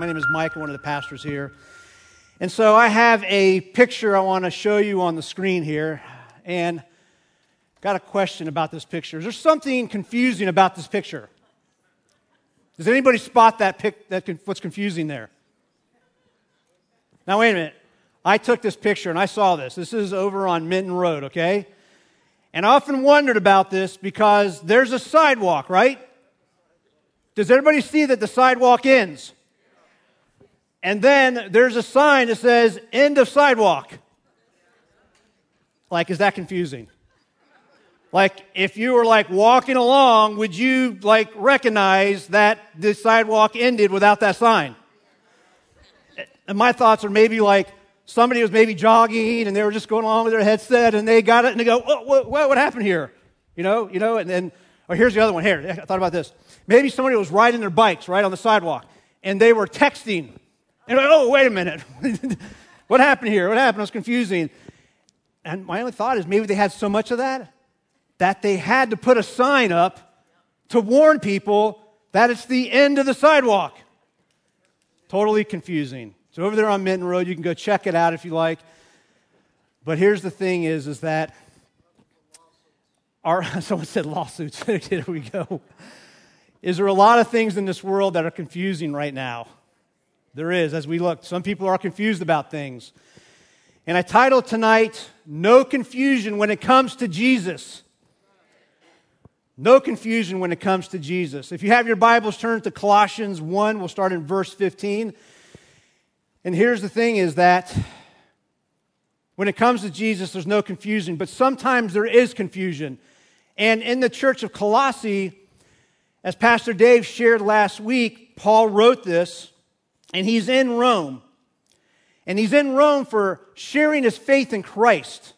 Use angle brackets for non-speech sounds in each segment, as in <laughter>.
My name is Mike. One of the pastors here. And so I have a picture I want to show you on the screen here. And got a question about this picture. Is there something confusing about this picture? Does anybody spot that pic, that what's confusing there? Now wait a minute. I took this picture and I saw this. This is over on Minton Road, okay? And I often wondered about this because there's a sidewalk, right? Does everybody see that the sidewalk ends? And then there's a sign that says end of sidewalk. Like, is that confusing? Like, if you were like walking along, would you like recognize that the sidewalk ended without that sign? And my thoughts are maybe like somebody was maybe jogging and they were just going along with their headset and they got it and they go, what, what, what happened here? You know, you know, and then, or here's the other one here. I thought about this. Maybe somebody was riding their bikes right on the sidewalk and they were texting. And like, oh, wait a minute. <laughs> what happened here? What happened? It was confusing. And my only thought is maybe they had so much of that that they had to put a sign up to warn people that it's the end of the sidewalk. Totally confusing. So over there on Minton Road, you can go check it out if you like. But here's the thing is, is that our, <laughs> someone said lawsuits. <laughs> Here we go. Is there a lot of things in this world that are confusing right now? There is, as we look. Some people are confused about things. And I titled tonight, No Confusion When It Comes to Jesus. No confusion when it comes to Jesus. If you have your Bibles, turn to Colossians 1. We'll start in verse 15. And here's the thing is that when it comes to Jesus, there's no confusion, but sometimes there is confusion. And in the church of Colossae, as Pastor Dave shared last week, Paul wrote this, and he's in Rome. And he's in Rome for sharing his faith in Christ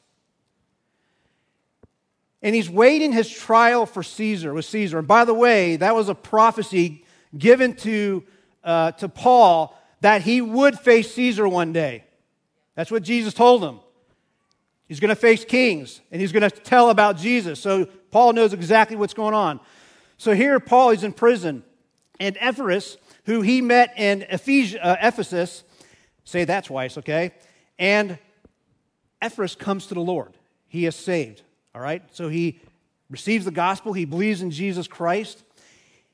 and he's waiting his trial for Caesar with Caesar. And by the way, that was a prophecy given to, uh, to Paul that he would face Caesar one day. That's what Jesus told him. He's going to face kings and he's going to tell about Jesus. So Paul knows exactly what's going on. So here, Paul is in prison, and Epaphras, who he met in uh, Ephesus, say that twice, okay? And Epaphras comes to the Lord. He is saved. All right? So he receives the gospel, he believes in Jesus Christ.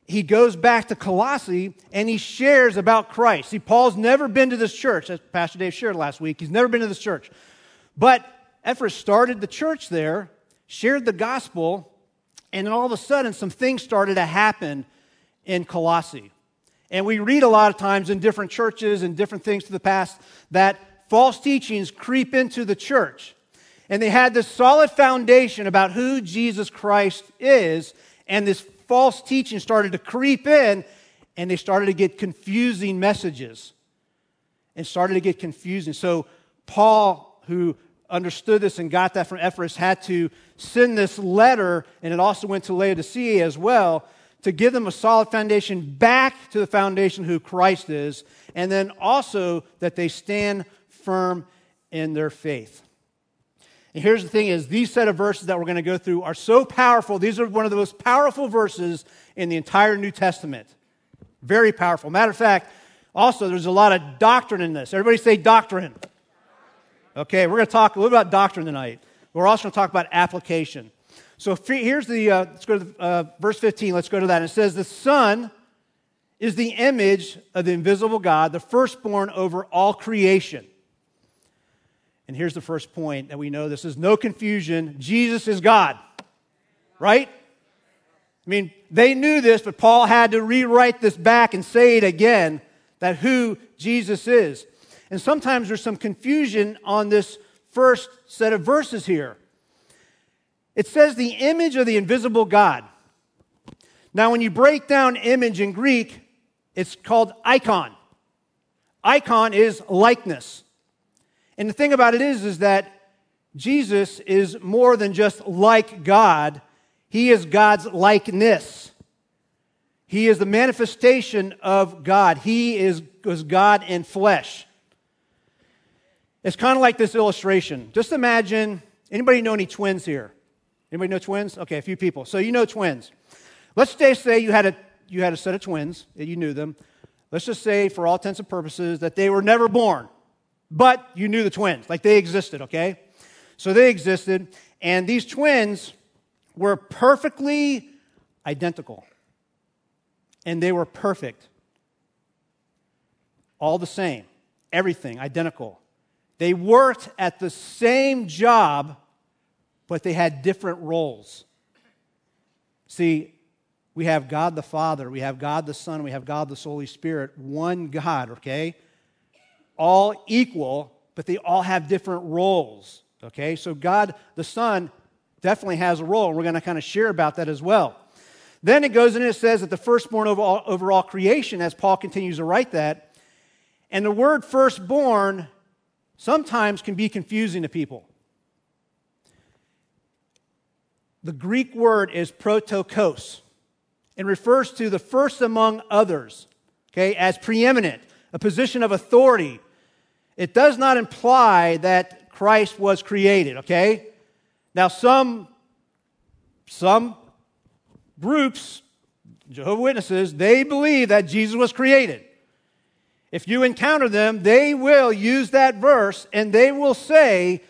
He goes back to Colossae and he shares about Christ. See, Paul's never been to this church, as Pastor Dave shared last week. He's never been to this church. But Epaphras started the church there, shared the gospel, and then all of a sudden some things started to happen in Colossae. And we read a lot of times in different churches and different things to the past that false teachings creep into the church. And they had this solid foundation about who Jesus Christ is, and this false teaching started to creep in, and they started to get confusing messages. And started to get confusing. So, Paul, who understood this and got that from Ephesus, had to send this letter, and it also went to Laodicea as well, to give them a solid foundation back to the foundation who Christ is, and then also that they stand firm in their faith. And here's the thing is these set of verses that we're going to go through are so powerful. These are one of the most powerful verses in the entire New Testament. Very powerful. Matter of fact, also there's a lot of doctrine in this. Everybody say doctrine. Okay, we're going to talk a little about doctrine tonight. We're also going to talk about application. So here's the, uh, let's go to the, uh, verse 15. Let's go to that. It says, The Son is the image of the invisible God, the firstborn over all creation. And here's the first point that we know this is no confusion. Jesus is God. Right? I mean, they knew this, but Paul had to rewrite this back and say it again that who Jesus is. And sometimes there's some confusion on this first set of verses here. It says the image of the invisible God. Now, when you break down image in Greek, it's called icon. Icon is likeness. And the thing about it is, is that Jesus is more than just like God. He is God's likeness. He is the manifestation of God. He is, is God in flesh. It's kind of like this illustration. Just imagine, anybody know any twins here? Anybody know twins? Okay, a few people. So you know twins. Let's say, say you had a you had a set of twins, you knew them. let's just say, for all intents and purposes, that they were never born, but you knew the twins, like they existed, okay? So they existed, and these twins were perfectly identical. And they were perfect. All the same, everything identical. They worked at the same job, but they had different roles. See, we have God the Father, we have God the Son, we have God the Holy Spirit, one God, okay? All equal, but they all have different roles, okay? So God the Son definitely has a role, we're going to kind of share about that as well. Then it goes and it says that the firstborn over all, over all creation, as Paul continues to write that. And the word firstborn sometimes can be confusing to people. The Greek word is protokos and refers to the first among others, okay, as preeminent, a position of authority. It does not imply that Christ was created, okay? Now, some, some groups, Jehovah Witnesses, they believe that Jesus was created. If you encounter them, they will use that verse and they will say,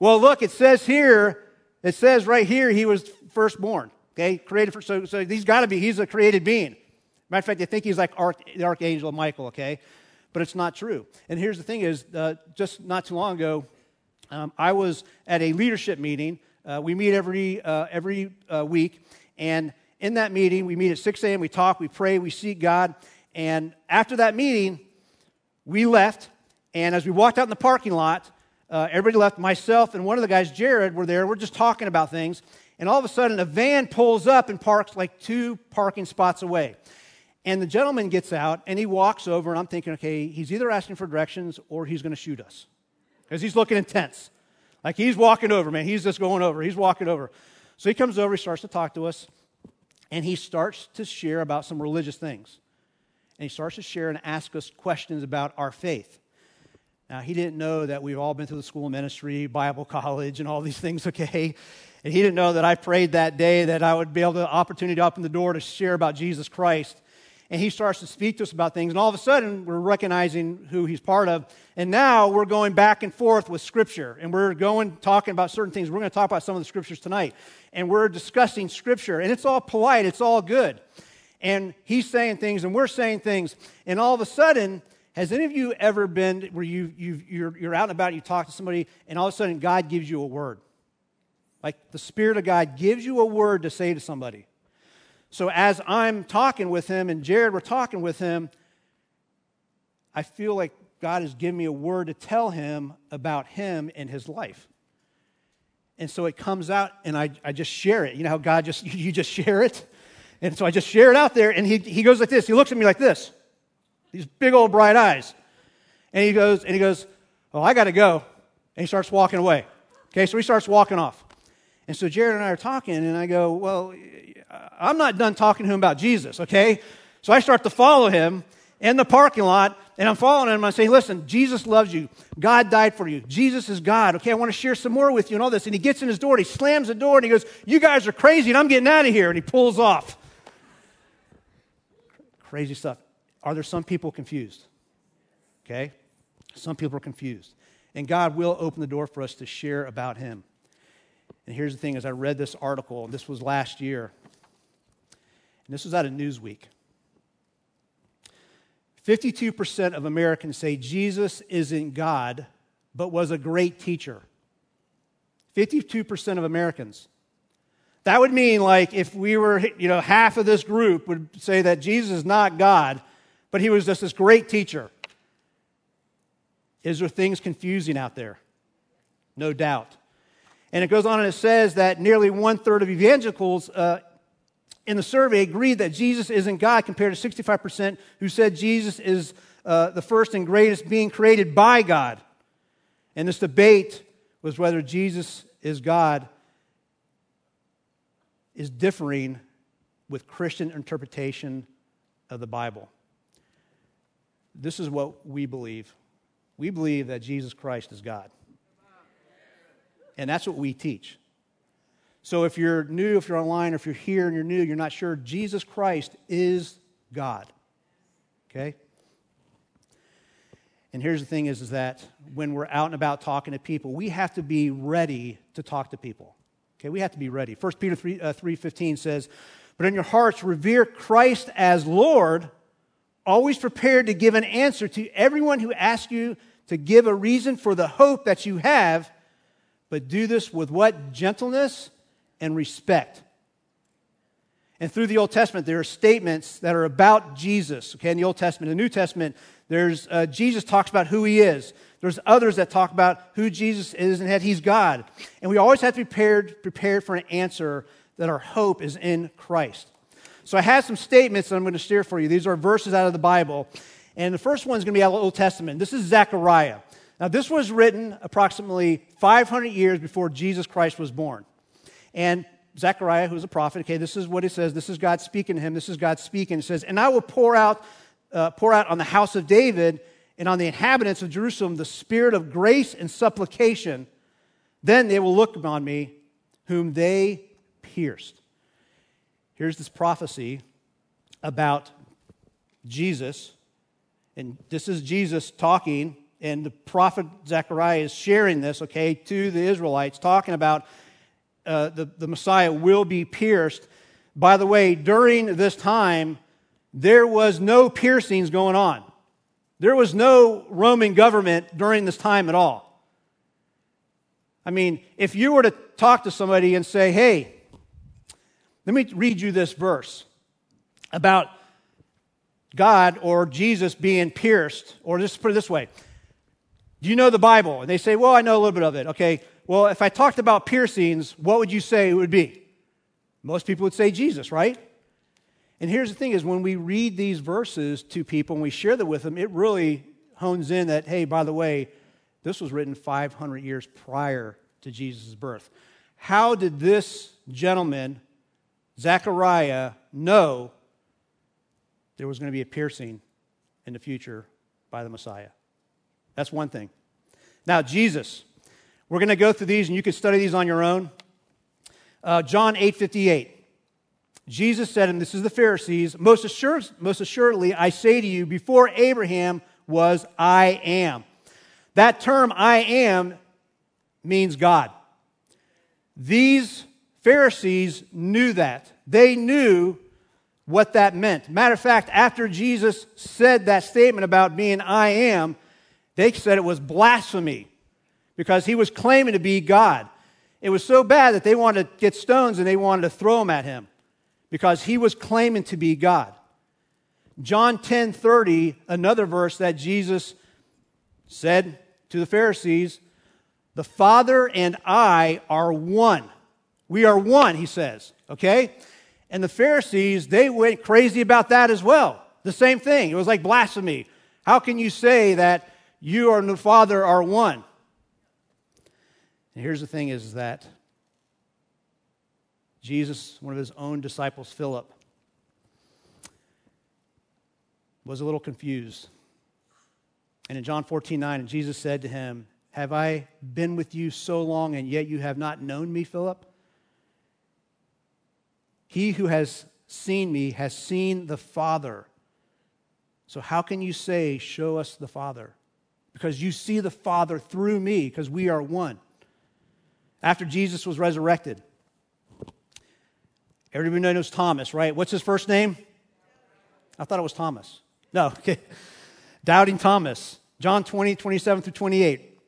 well, look, it says here, it says right here, he was firstborn. Okay, created for, so, so he's got to be, he's a created being. Matter of fact, they think he's like arch, the archangel Michael, okay? But it's not true. And here's the thing is, uh, just not too long ago, um, I was at a leadership meeting. Uh, we meet every, uh, every uh, week. And in that meeting, we meet at 6 a.m., we talk, we pray, we seek God. And after that meeting, we left, and as we walked out in the parking lot, uh, everybody left. Myself and one of the guys, Jared, were there. We're just talking about things. And all of a sudden, a van pulls up and parks like two parking spots away. And the gentleman gets out and he walks over, and I'm thinking, okay, he's either asking for directions or he's going to shoot us because he's looking intense. Like he's walking over, man. He's just going over. He's walking over. So he comes over, he starts to talk to us, and he starts to share about some religious things and he starts to share and ask us questions about our faith. Now, he didn't know that we've all been through the school of ministry, Bible college, and all these things, <laughs> okay? And he didn't know that I prayed that day that I would be able to opportunity to open the door to share about Jesus Christ. And he starts to speak to us about things. And all of a sudden, we're recognizing who he's part of. And now we're going back and forth with Scripture. And we're going, talking about certain things. We're going to talk about some of the Scriptures tonight. And we're discussing Scripture. And it's all polite, it's all good and he's saying things and we're saying things. And all of a sudden, has any of you ever been where you, you, you're, you're out and about and you talk to somebody and all of a sudden God gives you a word? Like the Spirit of God gives you a word to say to somebody. So as I'm talking with him and Jared, we're talking with him, I feel like God has given me a word to tell him about him and his life. And so it comes out and I, I just share it. You know how God just, <laughs> you just share it? And so I just share it out there, and he, he goes like this. He looks at me like this, these big old bright eyes. And he goes, and he goes, Oh, I got to go. And he starts walking away. Okay, so he starts walking off. And so Jared and I are talking, and I go, Well, I'm not done talking to him about Jesus, okay? So I start to follow him in the parking lot, and I'm following him. I say, Listen, Jesus loves you. God died for you. Jesus is God. Okay, I want to share some more with you and all this. And he gets in his door, and he slams the door, and he goes, You guys are crazy, and I'm getting out of here. And he pulls off crazy stuff. Are there some people confused? Okay? Some people are confused. And God will open the door for us to share about Him. And here's the thing as I read this article, this was last year, and this was out of Newsweek. 52% of Americans say Jesus isn't God, but was a great teacher. 52% of Americans. That would mean like if we were, you know, half of this group would say that Jesus is not God, but he was just this great teacher. Is there things confusing out there? No doubt. And it goes on and it says that nearly one third of evangelicals uh, in the survey agreed that Jesus isn't God, compared to 65% who said Jesus is uh, the first and greatest being created by God. And this debate was whether Jesus is God is differing with Christian interpretation of the Bible. This is what we believe. We believe that Jesus Christ is God. And that's what we teach. So if you're new, if you're online, or if you're here and you're new, you're not sure, Jesus Christ is God. Okay? And here's the thing is, is that when we're out and about talking to people, we have to be ready to talk to people. Okay, we have to be ready. 1 Peter 3, uh, 3.15 says, But in your hearts revere Christ as Lord, always prepared to give an answer to everyone who asks you to give a reason for the hope that you have, but do this with what? Gentleness and respect. And through the Old Testament, there are statements that are about Jesus. Okay, in the Old Testament, in the New Testament, there's uh, Jesus talks about who he is. There's others that talk about who Jesus is and that he's God. And we always have to be prepared, prepared for an answer that our hope is in Christ. So I have some statements that I'm going to share for you. These are verses out of the Bible. And the first one is going to be out of the Old Testament. This is Zechariah. Now, this was written approximately 500 years before Jesus Christ was born. And Zechariah, who's a prophet, okay, this is what he says. This is God speaking to him. This is God speaking. It says, And I will pour out, uh, pour out on the house of David and on the inhabitants of Jerusalem the spirit of grace and supplication. Then they will look upon me, whom they pierced. Here's this prophecy about Jesus. And this is Jesus talking, and the prophet Zechariah is sharing this, okay, to the Israelites, talking about uh, the, the Messiah will be pierced. By the way, during this time, there was no piercings going on. There was no Roman government during this time at all. I mean, if you were to talk to somebody and say, hey, let me read you this verse about God or Jesus being pierced, or just put it this way. Do you know the Bible? And they say, Well, I know a little bit of it. Okay, well, if I talked about piercings, what would you say it would be? Most people would say Jesus, right? And here's the thing is when we read these verses to people and we share them with them, it really hones in that, hey, by the way, this was written 500 years prior to Jesus' birth. How did this gentleman Zechariah know there was going to be a piercing in the future by the Messiah. That's one thing. Now, Jesus. We're going to go through these, and you can study these on your own. Uh, John 8 58. Jesus said, and this is the Pharisees, most, most assuredly, I say to you, before Abraham was, I am. That term, I am, means God. These Pharisees knew that. They knew what that meant. Matter of fact, after Jesus said that statement about being I am, they said it was blasphemy because he was claiming to be God. It was so bad that they wanted to get stones and they wanted to throw them at him because he was claiming to be God. John 10 30, another verse that Jesus said to the Pharisees, The Father and I are one. We are one, he says, okay? And the Pharisees, they went crazy about that as well. The same thing. It was like blasphemy. How can you say that you and the Father are one? And here's the thing is that Jesus, one of his own disciples, Philip, was a little confused. And in John 14, 9, Jesus said to him, Have I been with you so long and yet you have not known me, Philip? He who has seen me has seen the Father. So, how can you say, Show us the Father? Because you see the Father through me, because we are one. After Jesus was resurrected, everybody knows Thomas, right? What's his first name? I thought it was Thomas. No, <laughs> okay. Doubting Thomas. John 20, 27 through 28.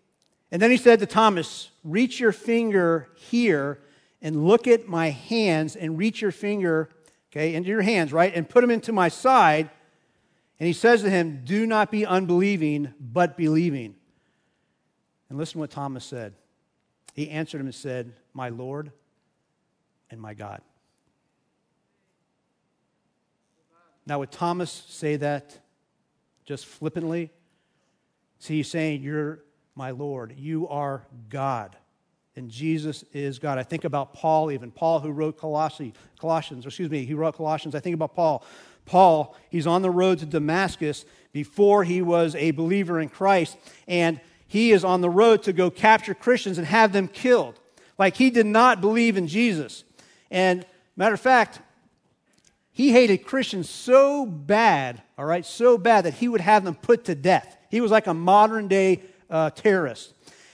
And then he said to Thomas, Reach your finger here and look at my hands and reach your finger, okay, into your hands, right, and put them into my side. And he says to him, Do not be unbelieving, but believing. And listen to what Thomas said. He answered him and said, My Lord and my God. Now, would Thomas say that just flippantly? See, he's saying, You're my Lord. You are God and Jesus is God. I think about Paul, even Paul who wrote Colossi, Colossians, excuse me, he wrote Colossians. I think about Paul. Paul, he's on the road to Damascus before he was a believer in Christ, and he is on the road to go capture Christians and have them killed. Like he did not believe in Jesus. And matter of fact, he hated Christians so bad, all right, so bad that he would have them put to death. He was like a modern day uh, terrorist.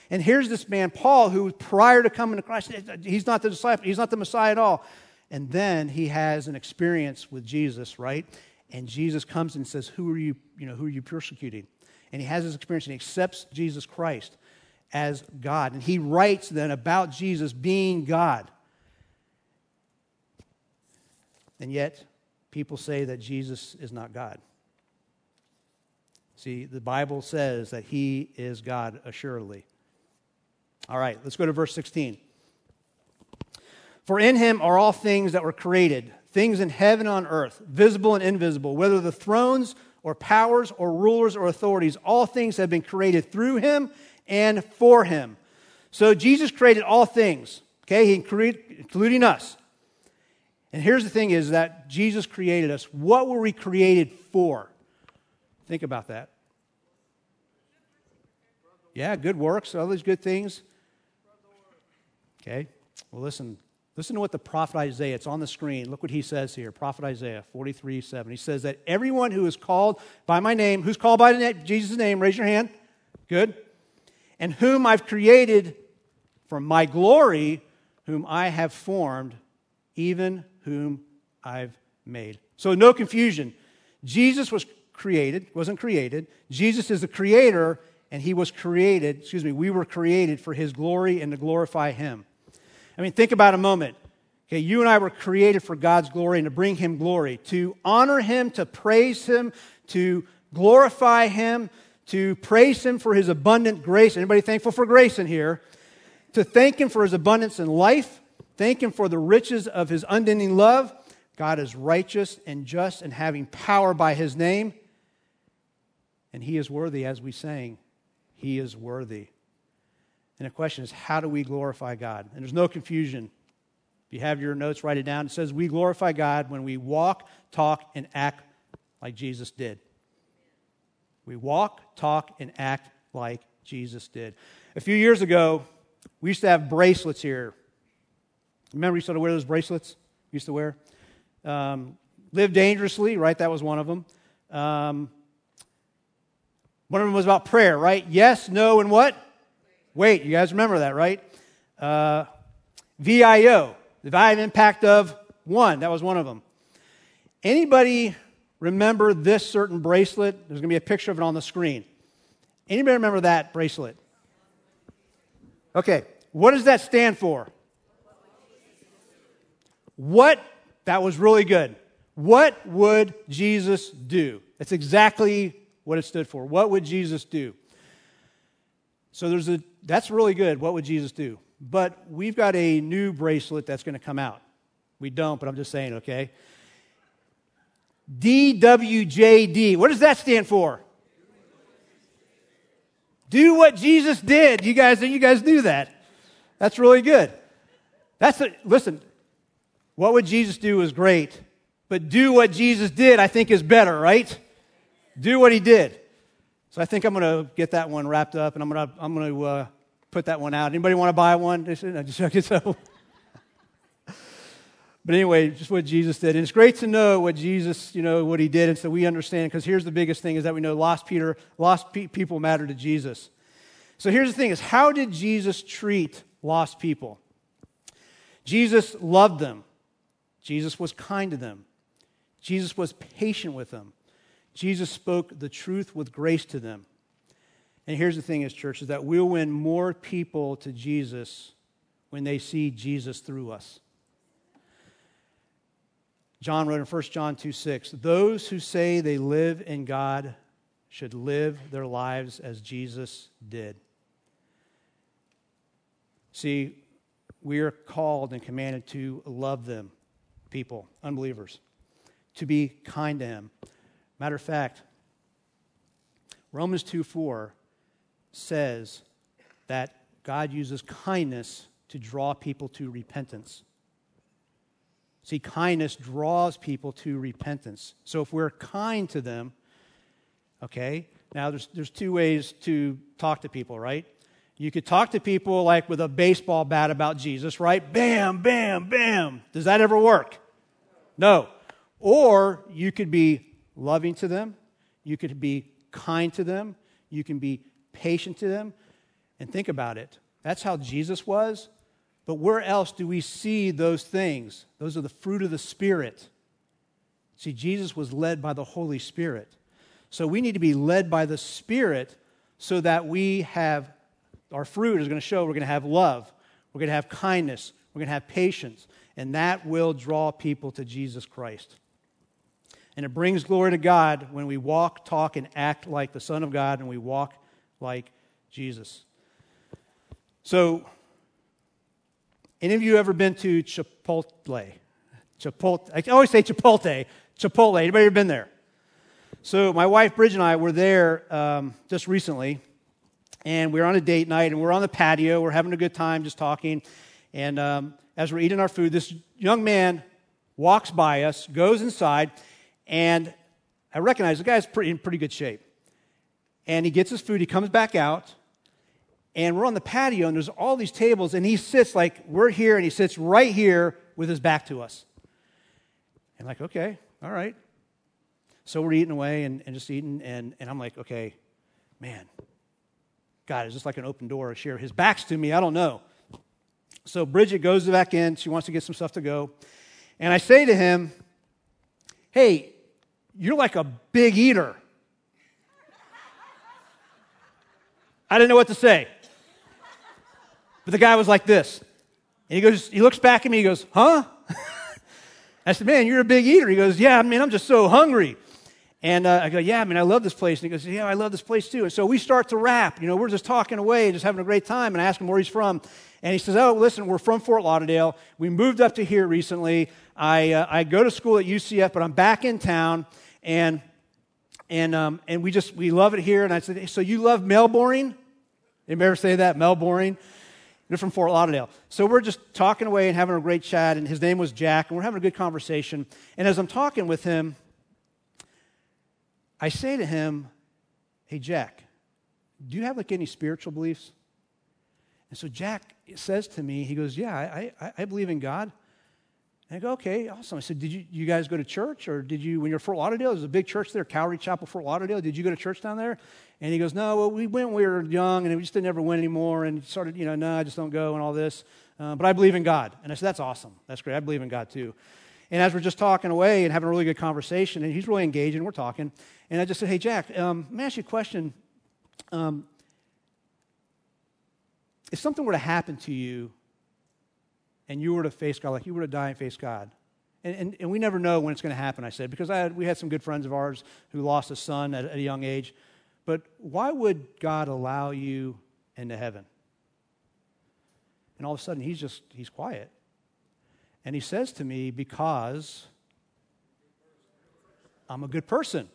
And here's this man, Paul, who prior to coming to Christ, he's not the disciple, he's not the Messiah at all. And then he has an experience with Jesus, right? And Jesus comes and says, Who are you, you know, who are you persecuting? And he has this experience and he accepts Jesus Christ as God. And he writes then about Jesus being God. And yet, people say that Jesus is not God. See, the Bible says that he is God, assuredly. All right, let's go to verse 16. For in him are all things that were created, things in heaven and on earth, visible and invisible, whether the thrones or powers or rulers or authorities, all things have been created through him and for him. So Jesus created all things, okay, he created, including us. And here's the thing is that Jesus created us. What were we created for? Think about that. Yeah, good works, all these good things. Okay. Well, listen. Listen to what the prophet Isaiah, it's on the screen. Look what he says here. Prophet Isaiah 43 7. He says that everyone who is called by my name, who's called by name, Jesus' name, raise your hand. Good. And whom I've created for my glory, whom I have formed, even whom I've made. So, no confusion. Jesus was created, wasn't created. Jesus is the creator, and he was created, excuse me, we were created for his glory and to glorify him. I mean, think about a moment. Okay, you and I were created for God's glory and to bring him glory, to honor him, to praise him, to glorify him, to praise him for his abundant grace. Anybody thankful for grace in here? To thank him for his abundance in life, thank him for the riches of his unending love. God is righteous and just and having power by his name. And he is worthy, as we sang. He is worthy. And the question is, how do we glorify God? And there's no confusion. If you have your notes, write it down. It says, We glorify God when we walk, talk, and act like Jesus did. We walk, talk, and act like Jesus did. A few years ago, we used to have bracelets here. Remember, you used to wear those bracelets? We used to wear. Um, live dangerously, right? That was one of them. Um, one of them was about prayer, right? Yes, no, and what? Wait, you guys remember that, right? Uh, VIO, the value impact of one. That was one of them. Anybody remember this certain bracelet? There's going to be a picture of it on the screen. Anybody remember that bracelet? Okay, what does that stand for? What? That was really good. What would Jesus do? That's exactly what it stood for. What would Jesus do? So there's a that's really good. What would Jesus do? But we've got a new bracelet that's going to come out. We don't, but I'm just saying, okay? DWJD. What does that stand for? Do what Jesus did. You guys, you guys knew that. That's really good. That's a, listen. What would Jesus do is great, but do what Jesus did, I think, is better, right? Do what he did. So I think I'm going to get that one wrapped up, and I'm going to I'm going to uh, put that one out. Anybody want to buy one? Just, <laughs> so. But anyway, just what Jesus did. And it's great to know what Jesus, you know, what he did. And so we understand, because here's the biggest thing is that we know lost Peter, lost pe- people matter to Jesus. So here's the thing is how did Jesus treat lost people? Jesus loved them. Jesus was kind to them. Jesus was patient with them. Jesus spoke the truth with grace to them. And here's the thing is, church, is that we'll win more people to Jesus when they see Jesus through us. John wrote in 1 John 2 6, those who say they live in God should live their lives as Jesus did. See, we are called and commanded to love them, people, unbelievers, to be kind to Him, Matter of fact, Romans 2 4 says that God uses kindness to draw people to repentance. See, kindness draws people to repentance. So if we're kind to them, okay, now there's, there's two ways to talk to people, right? You could talk to people like with a baseball bat about Jesus, right? Bam, bam, bam. Does that ever work? No. Or you could be loving to them, you could be kind to them, You can be patient to them. And think about it. That's how Jesus was. But where else do we see those things? Those are the fruit of the Spirit. See, Jesus was led by the Holy Spirit. So we need to be led by the Spirit so that we have our fruit is going to show we're going to have love, we're going to have kindness, we're going to have patience, and that will draw people to Jesus Christ. And it brings glory to God when we walk, talk, and act like the Son of God and we walk like Jesus. So, any of you ever been to Chipotle? Chipotle. I always say Chipotle. Chipotle. Anybody ever been there? So my wife Bridget and I were there um, just recently, and we were on a date night, and we're on the patio. We're having a good time, just talking. And um, as we're eating our food, this young man walks by us, goes inside, and I recognize the guy's pretty, in pretty good shape. And he gets his food, he comes back out, and we're on the patio, and there's all these tables, and he sits like we're here, and he sits right here with his back to us. And like, okay, all right. So we're eating away and, and just eating, and, and I'm like, okay, man, God, is this like an open door or share? His back's to me, I don't know. So Bridget goes back in, she wants to get some stuff to go. And I say to him, hey, you're like a big eater. I didn't know what to say. But the guy was like this. And he goes, he looks back at me, he goes, huh? <laughs> I said, man, you're a big eater. He goes, yeah, I mean, I'm just so hungry. And uh, I go, yeah, I mean, I love this place. And he goes, yeah, I love this place too. And so we start to rap. You know, we're just talking away, just having a great time. And I ask him where he's from. And he says, oh, listen, we're from Fort Lauderdale. We moved up to here recently. I, uh, I go to school at UCF, but I'm back in town. And, and, um, and we just, we love it here. And I said, so you love Melbourne? Anybody ever say that? Melbourne? They're from Fort Lauderdale. So we're just talking away and having a great chat. And his name was Jack. And we're having a good conversation. And as I'm talking with him, I say to him, Hey, Jack, do you have like any spiritual beliefs? And so Jack says to me, he goes, Yeah, I, I, I believe in God. And I go, Okay, awesome. I said, Did you, you guys go to church? Or did you, when you're Fort Lauderdale, there's a big church there, Calvary Chapel, Fort Lauderdale. Did you go to church down there? And he goes, No, well, we went when we were young and we just didn't ever went anymore. And started, you know, no, I just don't go and all this. Uh, but I believe in God. And I said, That's awesome. That's great. I believe in God too. And as we're just talking away and having a really good conversation, and he's really engaged, and we're talking, and I just said, Hey, Jack, um, let me ask you a question. Um, if something were to happen to you and you were to face God, like you were to die and face God, and, and, and we never know when it's going to happen, I said, because I had, we had some good friends of ours who lost a son at, at a young age. But why would God allow you into heaven? And all of a sudden, he's just, he's quiet. And he says to me, Because I'm a good person.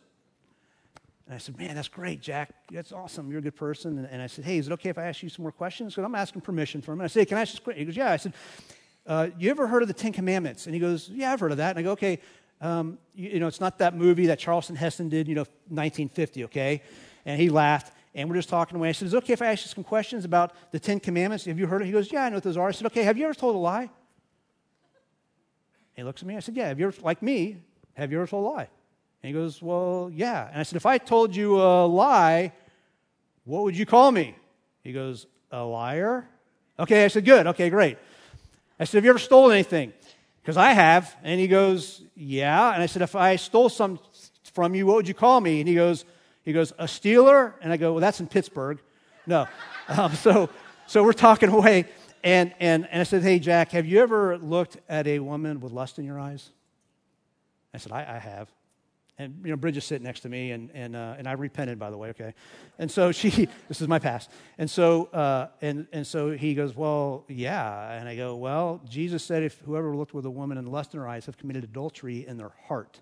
And I said, Man, that's great, Jack. That's awesome. You're a good person. And, and I said, Hey, is it okay if I ask you some more questions? Because I'm asking permission from him. And I said, Can I ask you He goes, Yeah. I said, uh, You ever heard of the Ten Commandments? And he goes, Yeah, I've heard of that. And I go, Okay, um, you, you know, it's not that movie that Charlton Heston did, you know, 1950, okay? And he laughed. And we're just talking away. I said, Is it okay if I ask you some questions about the Ten Commandments? Have you heard of it? He goes, Yeah, I know what those are. I said, Okay, have you ever told a lie? he looks at me. I said, Yeah, have you ever, like me, have you ever told a lie? And he goes, Well, yeah. And I said, If I told you a lie, what would you call me? He goes, A liar? Okay, I said, Good. Okay, great. I said, Have you ever stolen anything? Because I have. And he goes, Yeah. And I said, If I stole some from you, what would you call me? And he goes, he goes, A stealer? And I go, Well, that's in Pittsburgh. No. <laughs> Um, so, so we're talking away. And, and, and I said, Hey, Jack, have you ever looked at a woman with lust in your eyes? I said, I, I have. And, you know, Bridget's sitting next to me, and, and, uh, and I repented, by the way, okay? And so she, <laughs> this is my past. And so, uh, and, and so he goes, Well, yeah. And I go, Well, Jesus said, If whoever looked with a woman in lust in her eyes have committed adultery in their heart.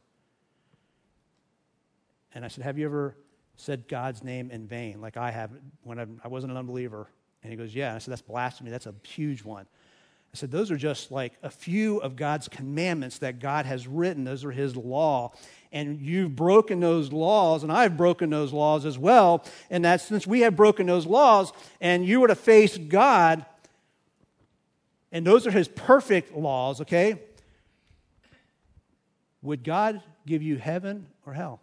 And I said, Have you ever said God's name in vain, like I have when I wasn't an unbeliever? And he goes, Yeah. And I said, That's blasphemy. That's a huge one. I said, Those are just like a few of God's commandments that God has written. Those are His law. And you've broken those laws, and I've broken those laws as well. And that since we have broken those laws, and you were to face God, and those are His perfect laws, okay? Would God give you heaven or hell?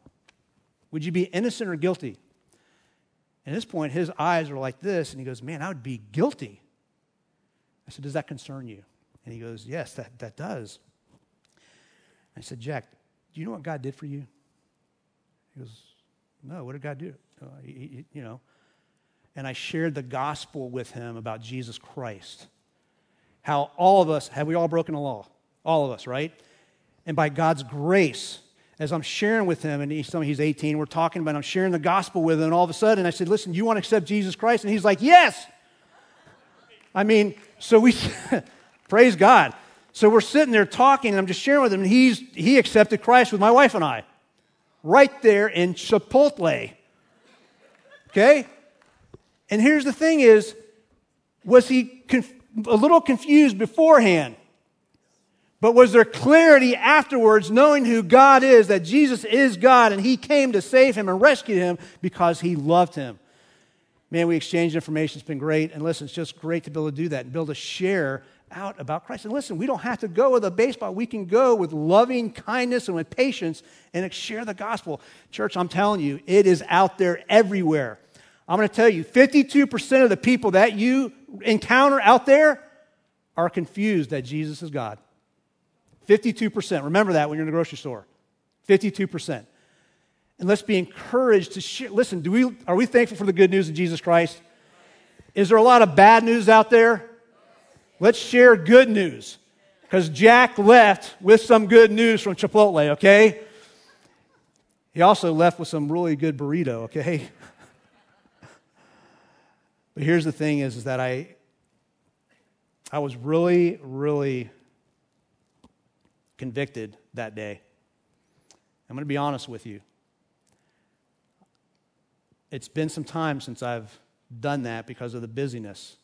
Would you be innocent or guilty? At this point, his eyes are like this, and he goes, Man, I would be guilty. I said, Does that concern you? And he goes, Yes, that, that does. I said, Jack, do you know what God did for you? He goes, No, what did God do? Uh, he, he, you know. And I shared the gospel with him about Jesus Christ. How all of us, have we all broken the law? All of us, right? And by God's grace, as I'm sharing with him, and he's he's 18, we're talking about, I'm sharing the gospel with him, and all of a sudden I said, Listen, you want to accept Jesus Christ? And he's like, Yes. I mean, so we, <laughs> praise God. So we're sitting there talking, and I'm just sharing with him, and he's, he accepted Christ with my wife and I, right there in Chipotle. Okay? And here's the thing is, was he conf- a little confused beforehand? But was there clarity afterwards, knowing who God is, that Jesus is God and He came to save him and rescue him because He loved him? Man, we exchanged information. It's been great. And listen, it's just great to be able to do that and be able to share out about Christ. And listen, we don't have to go with a baseball. We can go with loving kindness and with patience and share the gospel. Church, I'm telling you, it is out there everywhere. I'm going to tell you 52% of the people that you encounter out there are confused that Jesus is God. 52%. Remember that when you're in the grocery store. 52%. And let's be encouraged to share. Listen, do we, are we thankful for the good news of Jesus Christ? Is there a lot of bad news out there? Let's share good news. Because Jack left with some good news from Chipotle, okay? He also left with some really good burrito, okay? but here's the thing is, is that I, I was really, really convicted that day. I'm going to be honest with you. It's been some time since I've done that because of the busyness.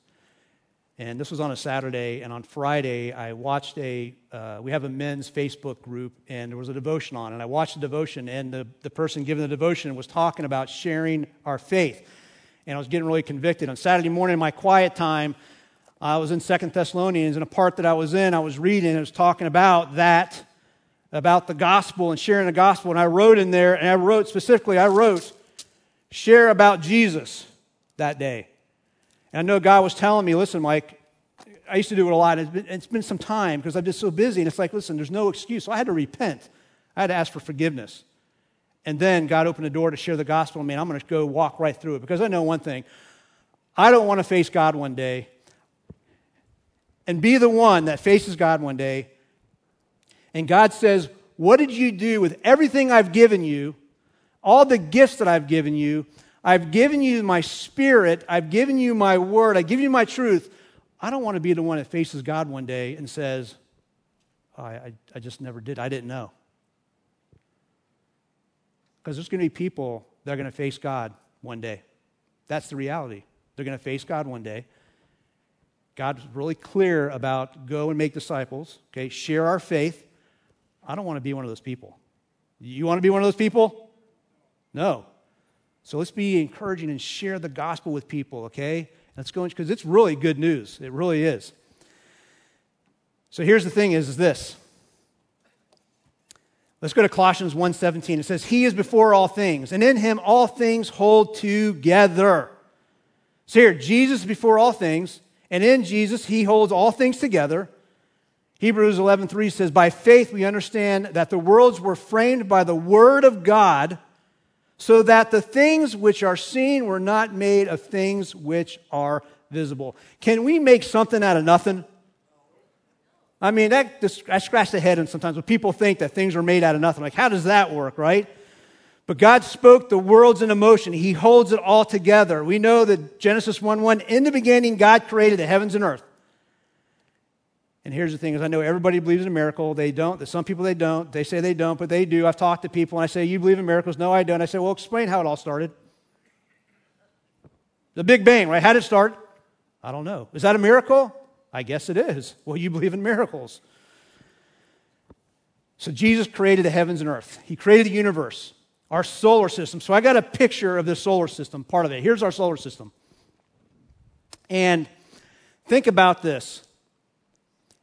And this was on a Saturday, and on Friday, I watched a, uh, we have a men's Facebook group, and there was a devotion on, and I watched the devotion, and the, the person giving the devotion was talking about sharing our faith. And I was getting really convicted. On Saturday morning, in my quiet time, I was in Second Thessalonians, and a part that I was in, I was reading, and it was talking about that, about the gospel and sharing the gospel. And I wrote in there, and I wrote specifically, I wrote, share about Jesus that day. And I know God was telling me, listen, Mike, I used to do it a lot. It's been, it's been some time because I'm just so busy. And it's like, listen, there's no excuse. So I had to repent. I had to ask for forgiveness. And then God opened the door to share the gospel. I mean, I'm going to go walk right through it because I know one thing. I don't want to face God one day and be the one that faces God one day. And God says, What did you do with everything I've given you, all the gifts that I've given you? I've given you my spirit, I've given you my word, I've given you my truth. I don't want to be the one that faces God one day and says, oh, I, I just never did. I didn't know. Because there's going to be people that are going to face God one day. That's the reality. They're going to face God one day. God's really clear about go and make disciples, okay? Share our faith. I don't want to be one of those people. You want to be one of those people? No. So let's be encouraging and share the gospel with people, okay? Let's go because it's really good news. It really is. So here's the thing is, is this. Let's go to Colossians 1:17. It says, He is before all things, and in him all things hold together. So here, Jesus is before all things, and in Jesus he holds all things together. Hebrews 11:3 says, By faith we understand that the worlds were framed by the word of God so that the things which are seen were not made of things which are visible. Can we make something out of nothing? I mean, that I scratch the head and sometimes when people think that things are made out of nothing. Like, how does that work, right? But God spoke the worlds into motion. He holds it all together. We know that Genesis 1 1, in the beginning, God created the heavens and earth. And here's the thing is I know everybody believes in a miracle. They don't. There's some people they don't. They say they don't, but they do. I've talked to people and I say, You believe in miracles? No, I don't. I say, Well, explain how it all started. The Big Bang, right? How did it start? I don't know. Is that a miracle? I guess it is. Well, you believe in miracles. So Jesus created the heavens and earth. He created the universe, our solar system. So I got a picture of this solar system, part of it. Here's our solar system. And think about this.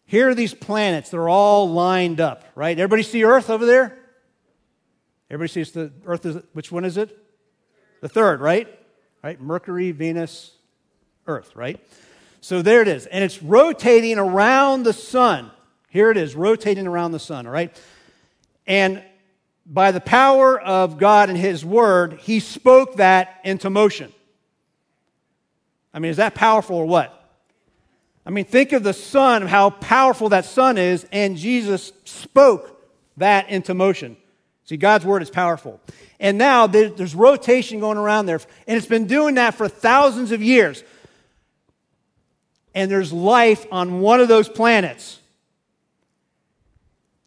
Here are these planets. They're all lined up, right? Everybody see Earth over there? Everybody sees the Earth is, which one is it? The third, right? right? Mercury, Venus, Earth, right? So there it is. And it's rotating around the sun. Here it is, rotating around the sun, all right? And by the power of God and His Word, He spoke that into motion. I mean, is that powerful or what? I mean, think of the sun, how powerful that sun is, and Jesus spoke that into motion. See, God's word is powerful. And now there's rotation going around there, and it's been doing that for thousands of years. And there's life on one of those planets.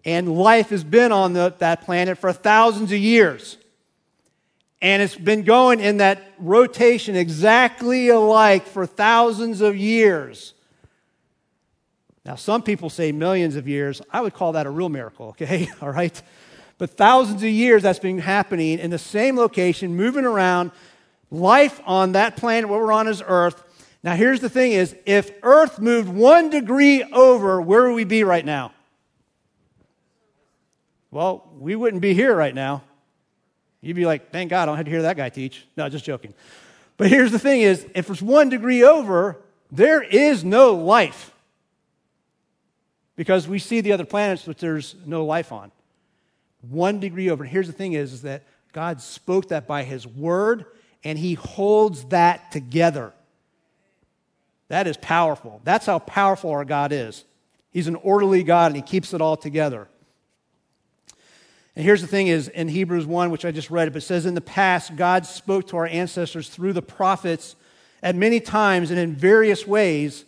And life has been on the, that planet for thousands of years. And it's been going in that rotation exactly alike for thousands of years. Now, some people say millions of years. I would call that a real miracle, okay? <laughs> All right? But thousands of years that's been happening in the same location, moving around, life on that planet where we're on is Earth. Now, here's the thing is, if Earth moved one degree over, where would we be right now? Well, we wouldn't be here right now. You'd be like, thank God I don't have to hear that guy teach. No, just joking. But here's the thing is, if it's one degree over, there is no life because we see the other planets that there's no life on. One degree over. Here's the thing is, is that God spoke that by his word, and he holds that together. That is powerful. That's how powerful our God is. He's an orderly God, and he keeps it all together. And here's the thing is in Hebrews 1, which I just read, it says, In the past, God spoke to our ancestors through the prophets at many times and in various ways.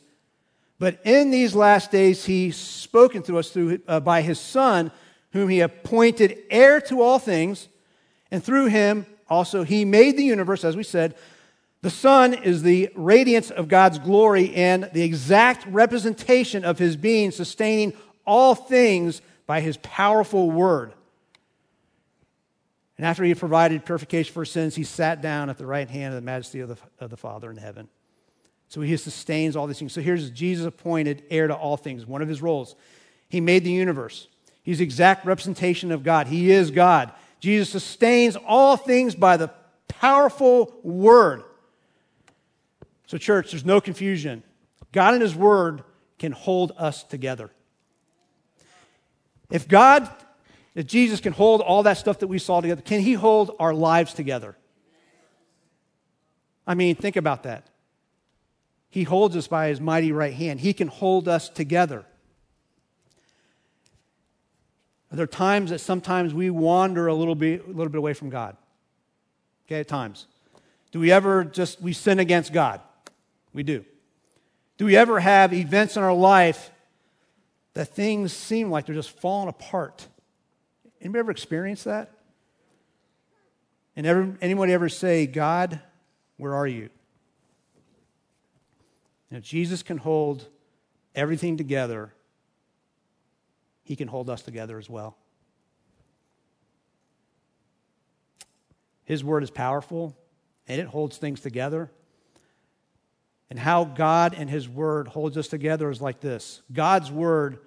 But in these last days, he's spoken to us through, uh, by his Son, whom he appointed heir to all things. And through him also he made the universe, as we said. The Son is the radiance of God's glory and the exact representation of his being, sustaining all things by his powerful word. And after he had provided purification for sins, he sat down at the right hand of the majesty of the, of the Father in heaven. So he sustains all these things. So here's Jesus appointed heir to all things, one of his roles. He made the universe. He's the exact representation of God. He is God. Jesus sustains all things by the powerful word. So, church, there's no confusion. God and his word can hold us together. If God, if Jesus can hold all that stuff that we saw together, can he hold our lives together? I mean, think about that. He holds us by his mighty right hand. He can hold us together. Are there times that sometimes we wander a little bit, a little bit away from God? Okay, at times. Do we ever just, we sin against God? We do. Do we ever have events in our life that things seem like they're just falling apart? Anybody ever experience that? And ever, anybody ever say, God, where are you? If Jesus can hold everything together, he can hold us together as well. His word is powerful and it holds things together. And how God and His Word holds us together is like this God's Word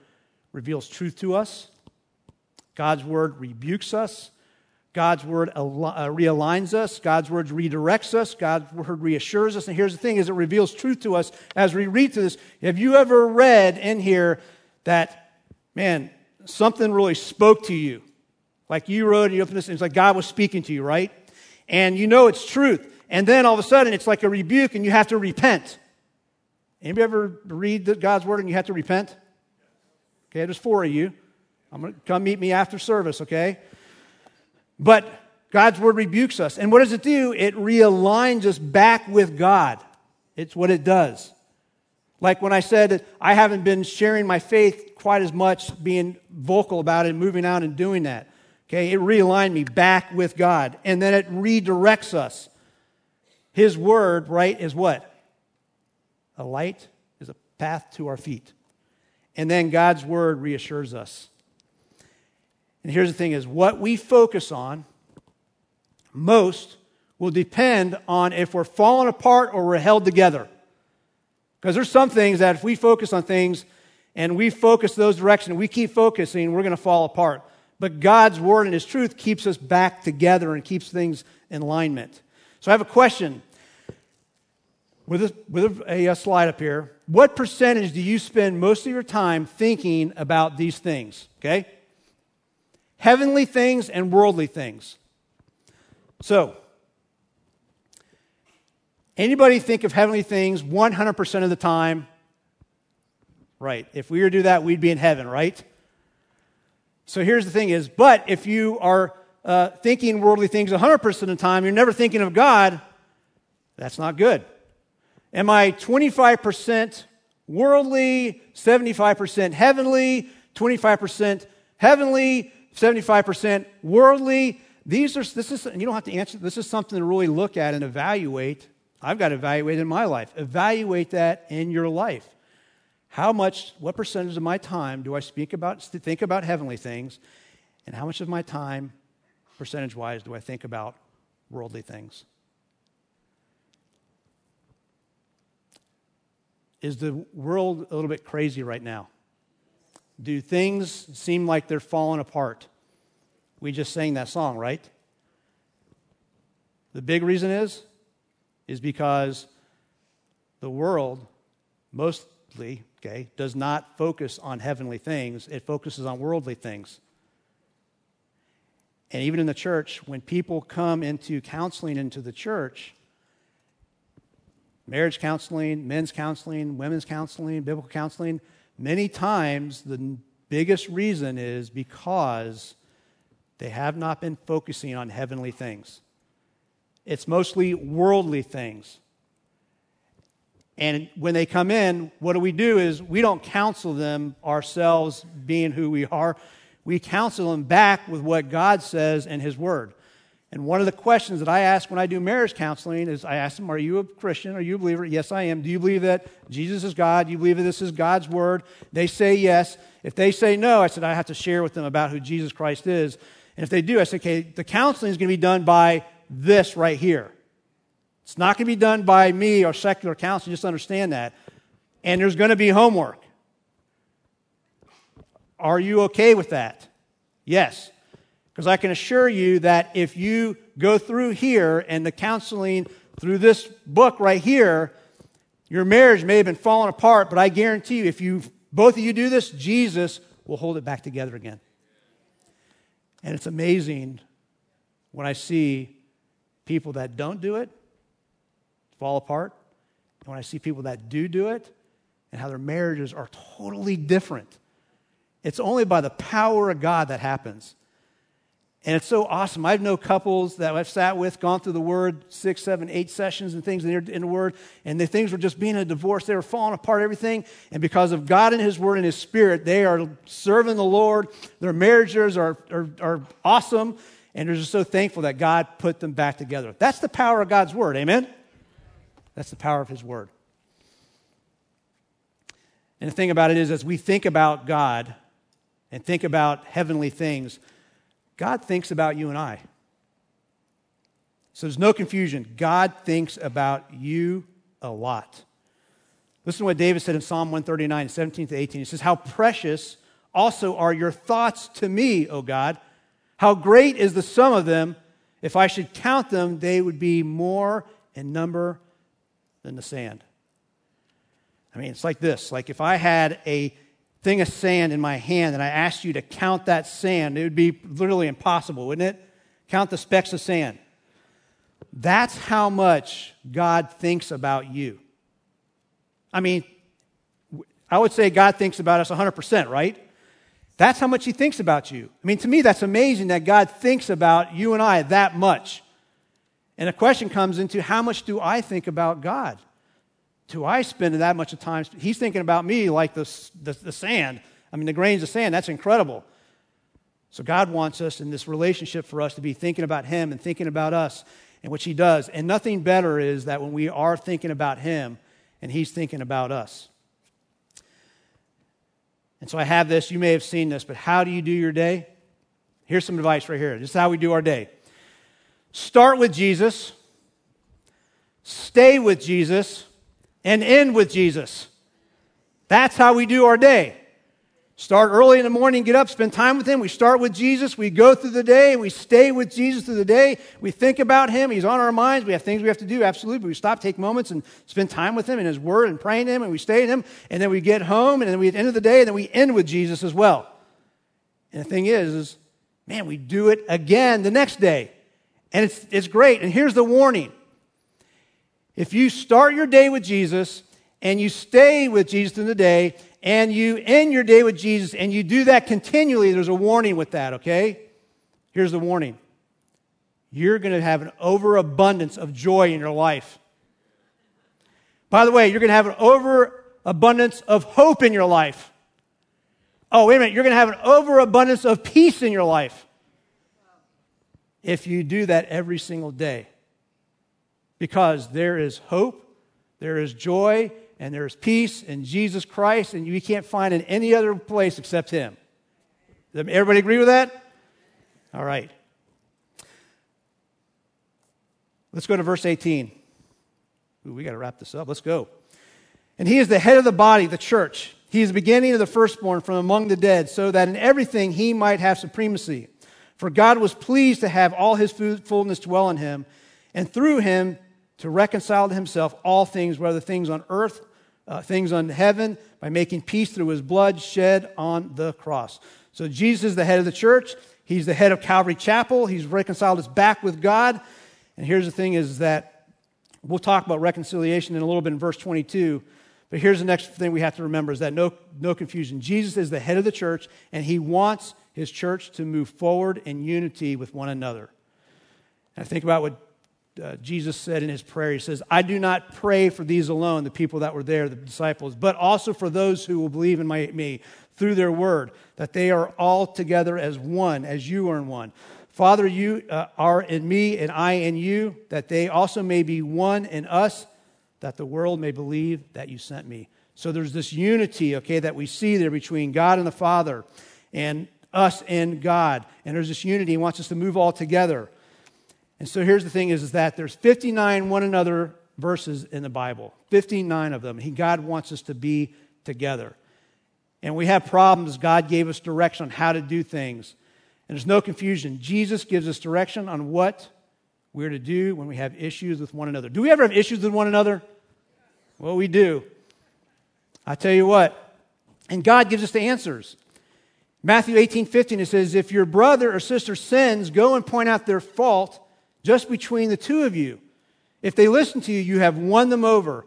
reveals truth to us, God's Word rebukes us, God's word uh, realigns us. God's word redirects us. God's word reassures us. And here's the thing is it reveals truth to us as we read through this. Have you ever read in here that, man, something really spoke to you? Like you wrote and you opened this and it's like God was speaking to you, right? And you know it's truth. And then all of a sudden it's like a rebuke and you have to repent. Anybody ever read God's word and you have to repent? Okay, there's four of you. I'm to come meet me after service, okay? But God's word rebukes us. And what does it do? It realigns us back with God. It's what it does. Like when I said I haven't been sharing my faith quite as much, being vocal about it, moving out and doing that. Okay, it realigned me back with God. And then it redirects us. His word, right, is what? A light is a path to our feet. And then God's word reassures us. And here's the thing is what we focus on most will depend on if we're falling apart or we're held together. Because there's some things that if we focus on things and we focus those directions, we keep focusing, we're going to fall apart. But God's word and his truth keeps us back together and keeps things in alignment. So I have a question. with a, with a, a slide up here. What percentage do you spend most of your time thinking about these things? Okay? Heavenly things and worldly things. So, anybody think of heavenly things 100% of the time? Right. If we were to do that, we'd be in heaven, right? So here's the thing is, but if you are uh, thinking worldly things 100% of the time, you're never thinking of God, that's not good. Am I 25% worldly, 75% heavenly, 25% heavenly, 75% worldly? These are, this is, and you don't have to answer, this is something to really look at and evaluate. I've got to evaluate in my life. Evaluate that in your life. How much, what percentage of my time do I speak about, think about heavenly things, and how much of my time, percentage wise, do I think about worldly things? Is the world a little bit crazy right now? Do things seem like they're falling apart? We just sang that song, right? The big reason is is because the world mostly, okay, does not focus on heavenly things, it focuses on worldly things. And even in the church, when people come into counseling into the church, marriage counseling, men's counseling, women's counseling, biblical counseling, many times the biggest reason is because they have not been focusing on heavenly things. It's mostly worldly things. And when they come in, what do we do is we don't counsel them ourselves being who we are. We counsel them back with what God says in His Word. And one of the questions that I ask when I do marriage counseling is I ask them, Are you a Christian? Are you a believer? Yes, I am. Do you believe that Jesus is God? Do you believe that this is God's word? They say yes. If they say no, I said, I have to share with them about who Jesus Christ is. And if they do, I said, Okay, the counseling is going to be done by this right here. It's not going to be done by me or secular counseling, just understand that. And there's going to be homework. Are you okay with that? Yes. Because I can assure you that if you go through here and the counseling through this book right here, your marriage may have been falling apart, but I guarantee you, if you both of you do this, Jesus will hold it back together again. And it's amazing when I see people that don't do it fall apart, and when I see people that do do it, and how their marriages are totally different. It's only by the power of God that happens. And it's so awesome. I've known couples that I've sat with, gone through the Word, six, seven, eight sessions and things in the Word, and the things were just being a divorce. They were falling apart, everything. And because of God and His Word and His Spirit, they are serving the Lord. Their marriages are, are, are awesome, and they're just so thankful that God put them back together. That's the power of God's Word. Amen? That's the power of His Word. And the thing about it is, as we think about God and think about heavenly things, God thinks about you and I. So there's no confusion. God thinks about you a lot. Listen to what David said in Psalm 139, 17 to 18. He says, How precious also are your thoughts to me, O God. How great is the sum of them. If I should count them, they would be more in number than the sand. I mean, it's like this like if I had a thing of sand in my hand and I asked you to count that sand, it would be literally impossible, wouldn't it? Count the specks of sand. That's how much God thinks about you. I mean, I would say God thinks about us 100%, right? That's how much He thinks about you. I mean, to me, that's amazing that God thinks about you and I that much. And the question comes into how much do I think about God? Do I spend that much of time? He's thinking about me like the, the, the, sand. I mean, the grains of sand, that's incredible. So God wants us in this relationship for us to be thinking about Him and thinking about us and which He does. And nothing better is that when we are thinking about Him and He's thinking about us. And so I have this, you may have seen this, but how do you do your day? Here's some advice right here. This is how we do our day. Start with Jesus, stay with Jesus and end with Jesus. That's how we do our day. Start early in the morning, get up, spend time with Him. We start with Jesus. We go through the day. We stay with Jesus through the day. We think about Him. He's on our minds. We have things we have to do, absolutely. But we stop, take moments, and spend time with Him in His Word and praying to Him, and we stay in Him. And then we get home, and then we, at the end of the day, and then we end with Jesus as well. And the thing is, is man, we do it again the next day. And it's, it's great. And here's the warning if you start your day with Jesus and you stay with Jesus in the day, and you end your day with Jesus and you do that continually, there's a warning with that, okay? Here's the warning you're going to have an overabundance of joy in your life. By the way, you're going to have an overabundance of hope in your life. Oh, wait a minute, you're going to have an overabundance of peace in your life if you do that every single day. Because there is hope, there is joy, and there's peace in Jesus Christ, and you can't find in any other place except Him. Everybody agree with that? All right. Let's go to verse 18. Ooh, we got to wrap this up. Let's go. And he is the head of the body, the church. He is the beginning of the firstborn from among the dead, so that in everything he might have supremacy. For God was pleased to have all his fullness dwell in him, and through him to reconcile to himself all things, whether things on earth, uh, things on heaven, by making peace through his blood shed on the cross. So Jesus is the head of the church. He's the head of Calvary Chapel. He's reconciled us back with God. And here's the thing is that we'll talk about reconciliation in a little bit in verse 22. But here's the next thing we have to remember is that no, no confusion. Jesus is the head of the church, and he wants his church to move forward in unity with one another. And I think about what uh, Jesus said in his prayer, he says, I do not pray for these alone, the people that were there, the disciples, but also for those who will believe in my, me through their word, that they are all together as one, as you are in one. Father, you uh, are in me and I in you, that they also may be one in us, that the world may believe that you sent me. So there's this unity, okay, that we see there between God and the Father and us and God. And there's this unity. He wants us to move all together. And so here's the thing is, is that there's 59 one another verses in the Bible, 59 of them. He, God wants us to be together. And we have problems. God gave us direction on how to do things. And there's no confusion. Jesus gives us direction on what we're to do when we have issues with one another. Do we ever have issues with one another? Well, we do. I tell you what. And God gives us the answers. Matthew 18, 15, it says, If your brother or sister sins, go and point out their fault just between the two of you. If they listen to you, you have won them over.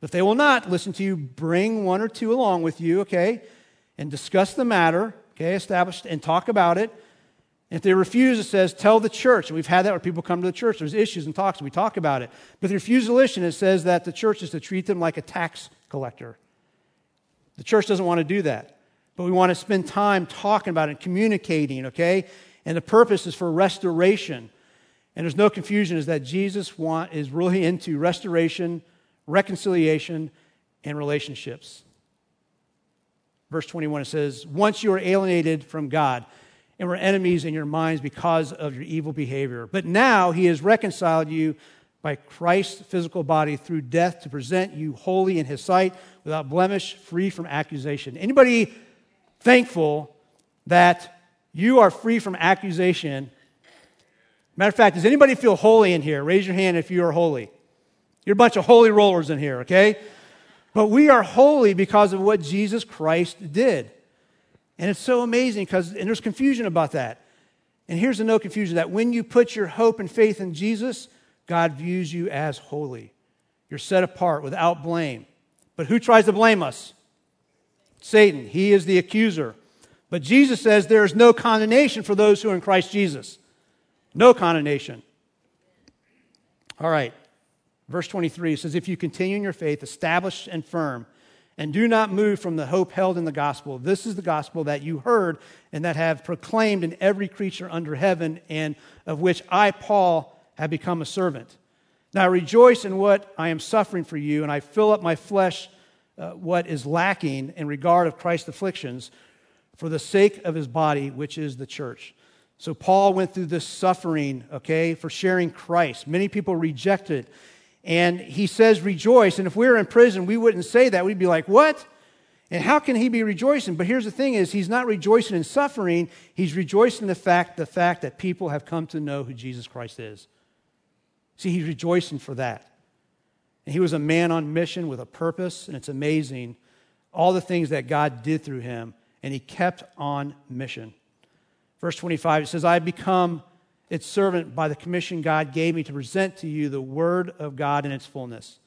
If they will not listen to you, bring one or two along with you, okay, and discuss the matter, okay, established, and talk about it. If they refuse, it says, tell the church. And we've had that where people come to the church. There's issues and talks, and we talk about it. But if they refuse to listen, it says that the church is to treat them like a tax collector. The church doesn't want to do that. But we want to spend time talking about it, and communicating, okay? And the purpose is for restoration. And there's no confusion is that Jesus want, is really into restoration, reconciliation, and relationships. Verse 21 it says, Once you are alienated from God and were enemies in your minds because of your evil behavior. But now he has reconciled you by Christ's physical body through death to present you holy in his sight, without blemish, free from accusation. Anybody thankful that you are free from accusation Matter of fact, does anybody feel holy in here? Raise your hand if you are holy. You're a bunch of holy rollers in here, okay? But we are holy because of what Jesus Christ did. And it's so amazing because, and there's confusion about that. And here's the no confusion that when you put your hope and faith in Jesus, God views you as holy. You're set apart without blame. But who tries to blame us? Satan. He is the accuser. But Jesus says there is no condemnation for those who are in Christ Jesus. No condemnation. All right. Verse 23 says, If you continue in your faith, established and firm, and do not move from the hope held in the gospel, this is the gospel that you heard and that have proclaimed in every creature under heaven, and of which I, Paul, have become a servant. Now I rejoice in what I am suffering for you, and I fill up my flesh uh, what is lacking in regard of Christ's afflictions for the sake of his body, which is the church. So Paul went through this suffering, okay, for sharing Christ. Many people rejected it. And he says, rejoice. And if we were in prison, we wouldn't say that. We'd be like, what? And how can he be rejoicing? But here's the thing is he's not rejoicing in suffering, he's rejoicing in the fact, the fact that people have come to know who Jesus Christ is. See, he's rejoicing for that. And he was a man on mission with a purpose, and it's amazing all the things that God did through him, and he kept on mission. Verse 25, it says, I have become its servant by the commission God gave me to present to you the word of God in its fullness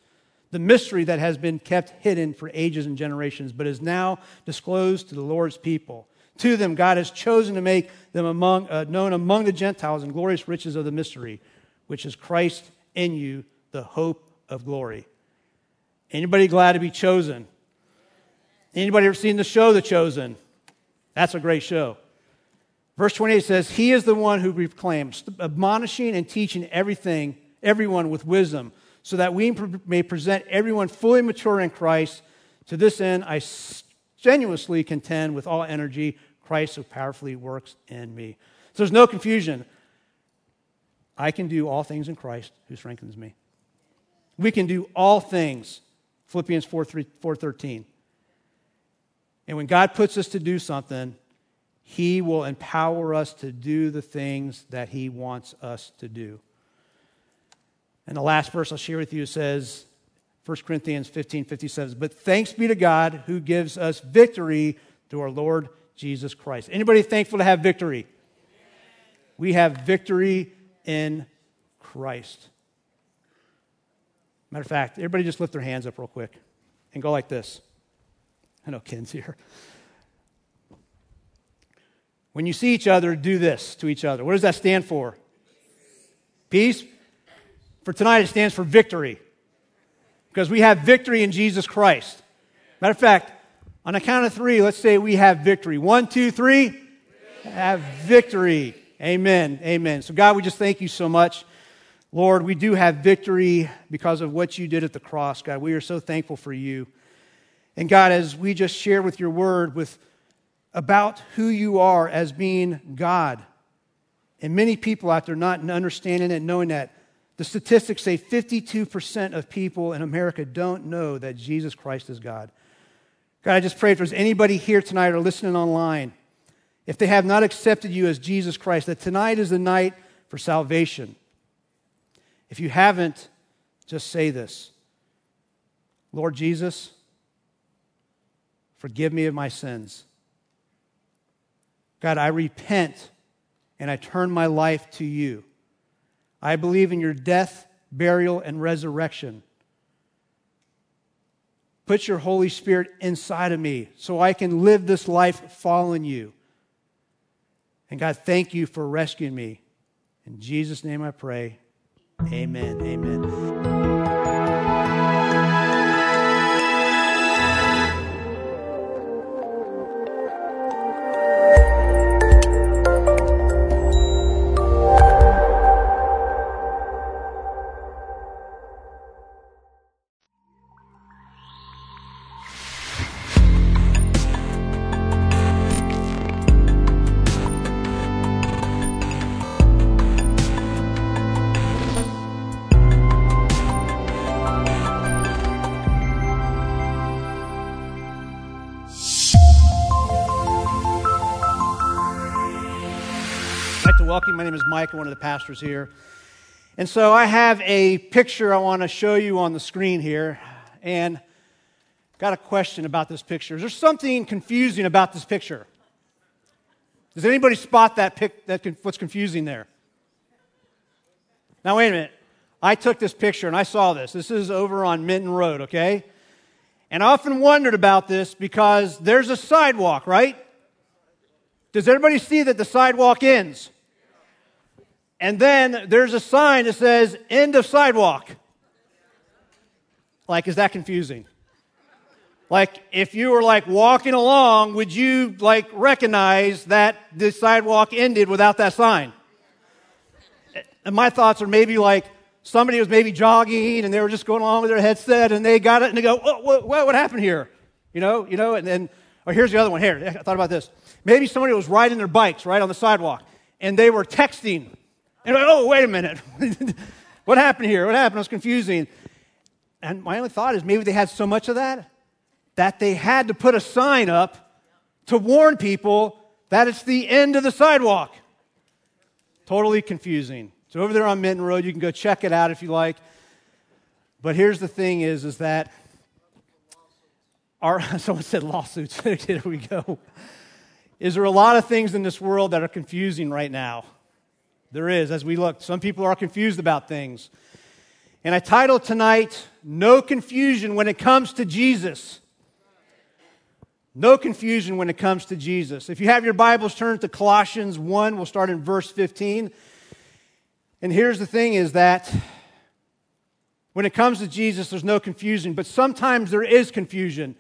the mystery that has been kept hidden for ages and generations, but is now disclosed to the Lord's people. To them, God has chosen to make them among, uh, known among the Gentiles in glorious riches of the mystery, which is Christ in you, the hope of glory. Anybody glad to be chosen? Anybody ever seen the show The Chosen? That's a great show. Verse 28 says, He is the one who proclaims, admonishing and teaching everything, everyone with wisdom so that we may present everyone fully mature in Christ. To this end, I strenuously contend with all energy, Christ who powerfully works in me. So there's no confusion. I can do all things in Christ who strengthens me. We can do all things, Philippians 4, 3, 4 13. And when God puts us to do something, He will empower us to do the things that He wants us to do. And the last verse I'll share with you says, 1 Corinthians 15 57, but thanks be to God who gives us victory through our Lord Jesus Christ. Anybody thankful to have victory? We have victory in Christ. Matter of fact, everybody just lift their hands up real quick and go like this. I know Ken's here. When you see each other, do this to each other. What does that stand for? Peace. For tonight, it stands for victory. Because we have victory in Jesus Christ. Matter of fact, on a count of three, let's say we have victory. One, two, three. Have victory. Amen. Amen. So, God, we just thank you so much. Lord, we do have victory because of what you did at the cross, God. We are so thankful for you. And God, as we just share with your word with about who you are as being God, and many people out there not understanding it, knowing that the statistics say 52% of people in America don't know that Jesus Christ is God. God, I just pray if there's anybody here tonight or listening online, if they have not accepted you as Jesus Christ, that tonight is the night for salvation. If you haven't, just say this Lord Jesus, forgive me of my sins. God, I repent and I turn my life to you. I believe in your death, burial, and resurrection. Put your Holy Spirit inside of me so I can live this life following you. And God, thank you for rescuing me. In Jesus' name I pray. Amen. Amen. Mike, one of the pastors here. And so I have a picture I want to show you on the screen here. And got a question about this picture. Is there something confusing about this picture? Does anybody spot that pic, that what's confusing there? Now wait a minute. I took this picture and I saw this. This is over on Minton Road, okay? And I often wondered about this because there's a sidewalk, right? Does everybody see that the sidewalk ends? And then there's a sign that says end of sidewalk. Like, is that confusing? Like, if you were like walking along, would you like recognize that the sidewalk ended without that sign? And my thoughts are maybe like somebody was maybe jogging and they were just going along with their headset and they got it and they go, what, what, what happened here? You know, you know, and then, or here's the other one. Here, I thought about this. Maybe somebody was riding their bikes right on the sidewalk and they were texting and like, oh, wait a minute. <laughs> what happened here? What happened? It was confusing. And my only thought is maybe they had so much of that that they had to put a sign up to warn people that it's the end of the sidewalk. Totally confusing. So over there on Minton Road, you can go check it out if you like. But here's the thing is, is that our, <laughs> someone said lawsuits. <laughs> Here we go. Is there a lot of things in this world that are confusing right now? There is, as we look. Some people are confused about things. And I titled tonight, No Confusion When It Comes to Jesus. No confusion when it comes to Jesus. If you have your Bibles, turn to Colossians 1. We'll start in verse 15. And here's the thing is that when it comes to Jesus, there's no confusion, but sometimes there is confusion.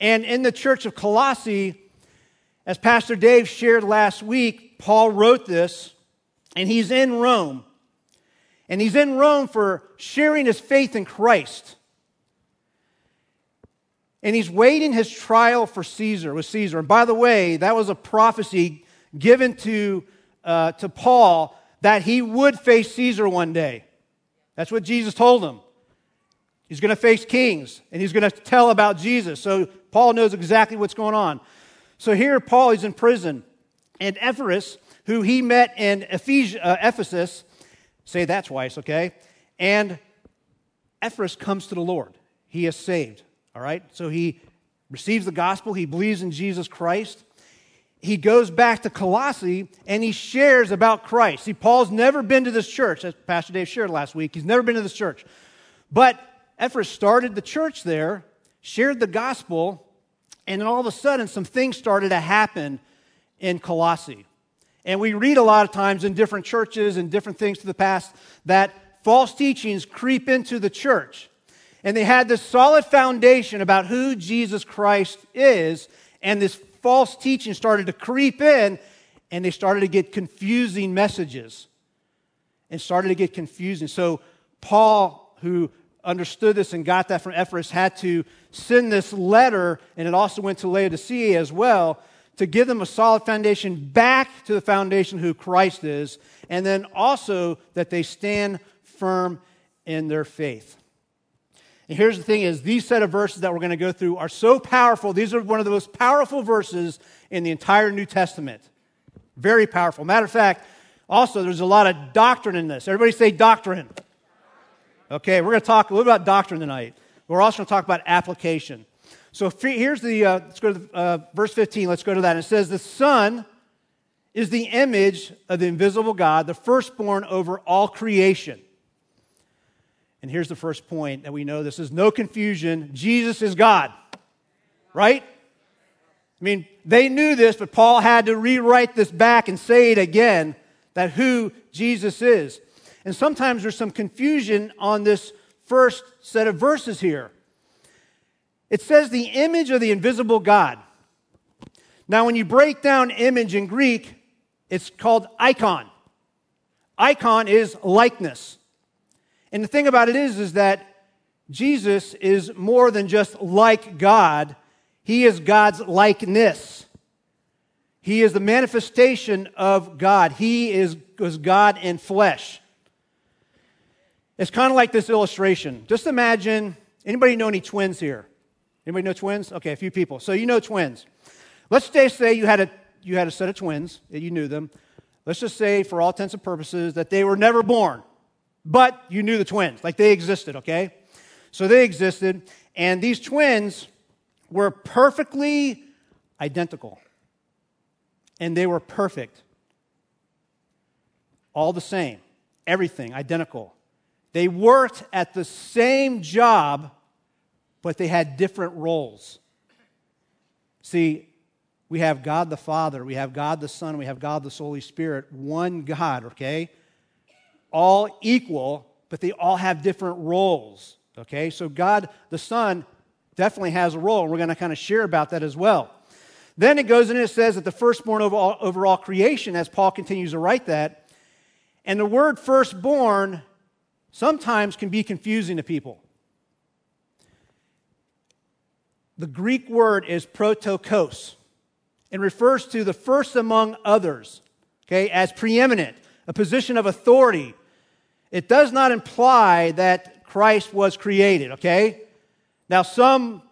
And in the church of Colossae, as Pastor Dave shared last week, Paul wrote this, and he's in Rome. And he's in Rome for sharing his faith in Christ. And he's waiting his trial for Caesar, with Caesar. And by the way, that was a prophecy given to, uh, to Paul that he would face Caesar one day. That's what Jesus told him. He's going to face kings and he's going to tell about Jesus. So Paul knows exactly what's going on. So here, Paul is in prison, and Epaphras, who he met in Ephes- uh, Ephesus, say that twice, okay? And Epaphras comes to the Lord. He is saved, all right? So he receives the gospel, he believes in Jesus Christ. He goes back to Colossae and he shares about Christ. See, Paul's never been to this church, as Pastor Dave shared last week. He's never been to this church. But Epaphras started the church there, shared the gospel, and then all of a sudden, some things started to happen in Colossae. And we read a lot of times in different churches and different things to the past that false teachings creep into the church. And they had this solid foundation about who Jesus Christ is, and this false teaching started to creep in, and they started to get confusing messages. And started to get confusing. So, Paul, who understood this and got that from Epaphras had to send this letter, and it also went to Laodicea as well, to give them a solid foundation back to the foundation who Christ is, and then also that they stand firm in their faith. And here's the thing is these set of verses that we're going to go through are so powerful. These are one of the most powerful verses in the entire New Testament. Very powerful. Matter of fact, also there's a lot of doctrine in this. Everybody say doctrine. Okay, we're going to talk a little about doctrine tonight. We're also going to talk about application. So here's the, uh, let's go to the, uh, verse 15. Let's go to that. It says, The Son is the image of the invisible God, the firstborn over all creation. And here's the first point that we know this is no confusion. Jesus is God, right? I mean, they knew this, but Paul had to rewrite this back and say it again that who Jesus is. And sometimes there's some confusion on this first set of verses here. It says the image of the invisible God. Now, when you break down image in Greek, it's called icon. Icon is likeness. And the thing about it is, is that Jesus is more than just like God, He is God's likeness. He is the manifestation of God. He is, was God in flesh. It's kind of like this illustration. Just imagine anybody know any twins here? Anybody know twins? Okay, a few people. So you know twins. Let's just say you had a you had a set of twins that you knew them. Let's just say, for all intents and purposes, that they were never born, but you knew the twins, like they existed. Okay, so they existed, and these twins were perfectly identical, and they were perfect, all the same, everything identical. They worked at the same job, but they had different roles. See, we have God the Father, we have God the Son, we have God the Holy Spirit, one God, okay? All equal, but they all have different roles, okay? So God the Son definitely has a role, and we're going to kind of share about that as well. Then it goes and it says that the firstborn over all, over all creation, as Paul continues to write that, and the word firstborn sometimes can be confusing to people. The Greek word is protokos and refers to the first among others, okay, as preeminent, a position of authority. It does not imply that Christ was created, okay? Now, some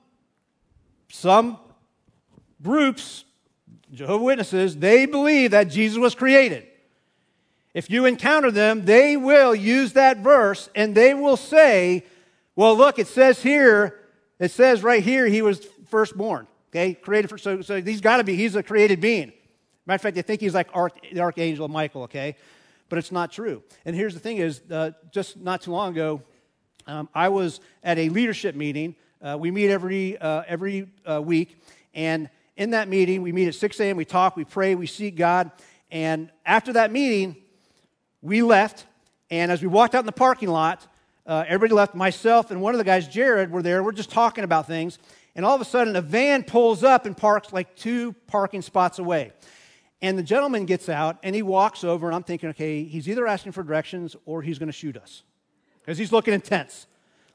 some groups, Jehovah Witnesses, they believe that Jesus was created. If you encounter them, they will use that verse and they will say, well, look, it says here, it says right here, he was firstborn. Okay, created for, so, so he's got to be, he's a created being. Matter of fact, they think he's like arch, the archangel Michael, okay? But it's not true. And here's the thing is, uh, just not too long ago, um, I was at a leadership meeting. Uh, we meet every, uh, every uh, week. And in that meeting, we meet at 6 a.m., we talk, we pray, we seek God. And after that meeting, we left. And as we walked out in the parking lot, uh, everybody left. Myself and one of the guys, Jared, were there. We're just talking about things. And all of a sudden, a van pulls up and parks like two parking spots away. And the gentleman gets out and he walks over, and I'm thinking, okay, he's either asking for directions or he's going to shoot us because he's looking intense.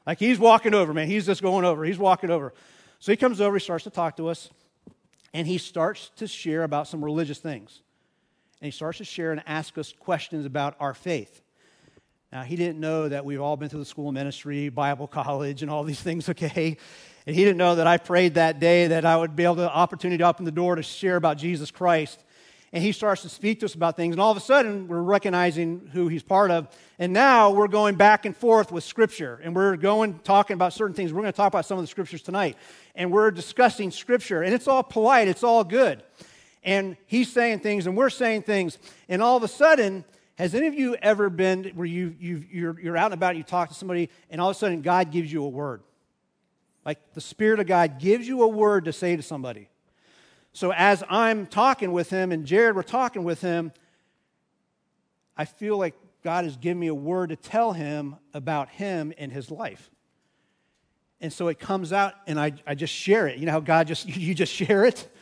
Like he's walking over, man. He's just going over. He's walking over. So he comes over, he starts to talk to us, and he starts to share about some religious things. And he starts to share and ask us questions about our faith. Now, he didn't know that we've all been through the school of ministry, Bible college, and all these things, <laughs> okay? And he didn't know that I prayed that day that I would be able to opportunity to open the door to share about Jesus Christ. And he starts to speak to us about things. And all of a sudden, we're recognizing who he's part of. And now we're going back and forth with Scripture. And we're going, talking about certain things. We're going to talk about some of the Scriptures tonight. And we're discussing Scripture. And it's all polite, it's all good. And he's saying things, and we're saying things. And all of a sudden, has any of you ever been where you, you, you're, you're out and about you talk to somebody and all of a sudden God gives you a word? Like the Spirit of God gives you a word to say to somebody. So as I'm talking with him and Jared, we're talking with him, I feel like God has given me a word to tell him about him and his life. And so it comes out and I, I just share it. You know how God just, <laughs> you just share it?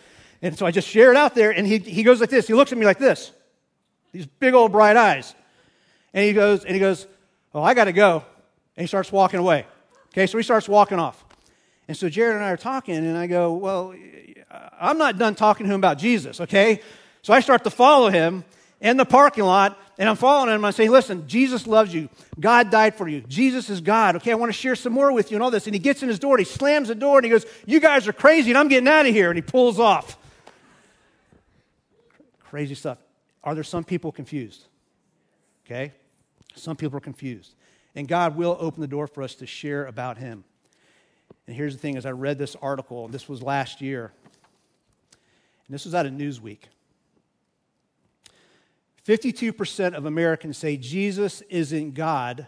And so I just share it out there and he, he goes like this. He looks at me like this these big old bright eyes. And he goes, and he goes, Oh, I got to go. And he starts walking away. Okay, so he starts walking off. And so Jared and I are talking, and I go, Well, I'm not done talking to him about Jesus, okay? So I start to follow him in the parking lot, and I'm following him. I say, Listen, Jesus loves you. God died for you. Jesus is God. Okay, I want to share some more with you and all this. And he gets in his door, and he slams the door, and he goes, You guys are crazy, and I'm getting out of here. And he pulls off. Crazy stuff. Are there some people confused? Okay? Some people are confused. And God will open the door for us to share about Him. And here's the thing as I read this article, this was last year, and this was out of Newsweek. 52% of Americans say Jesus isn't God,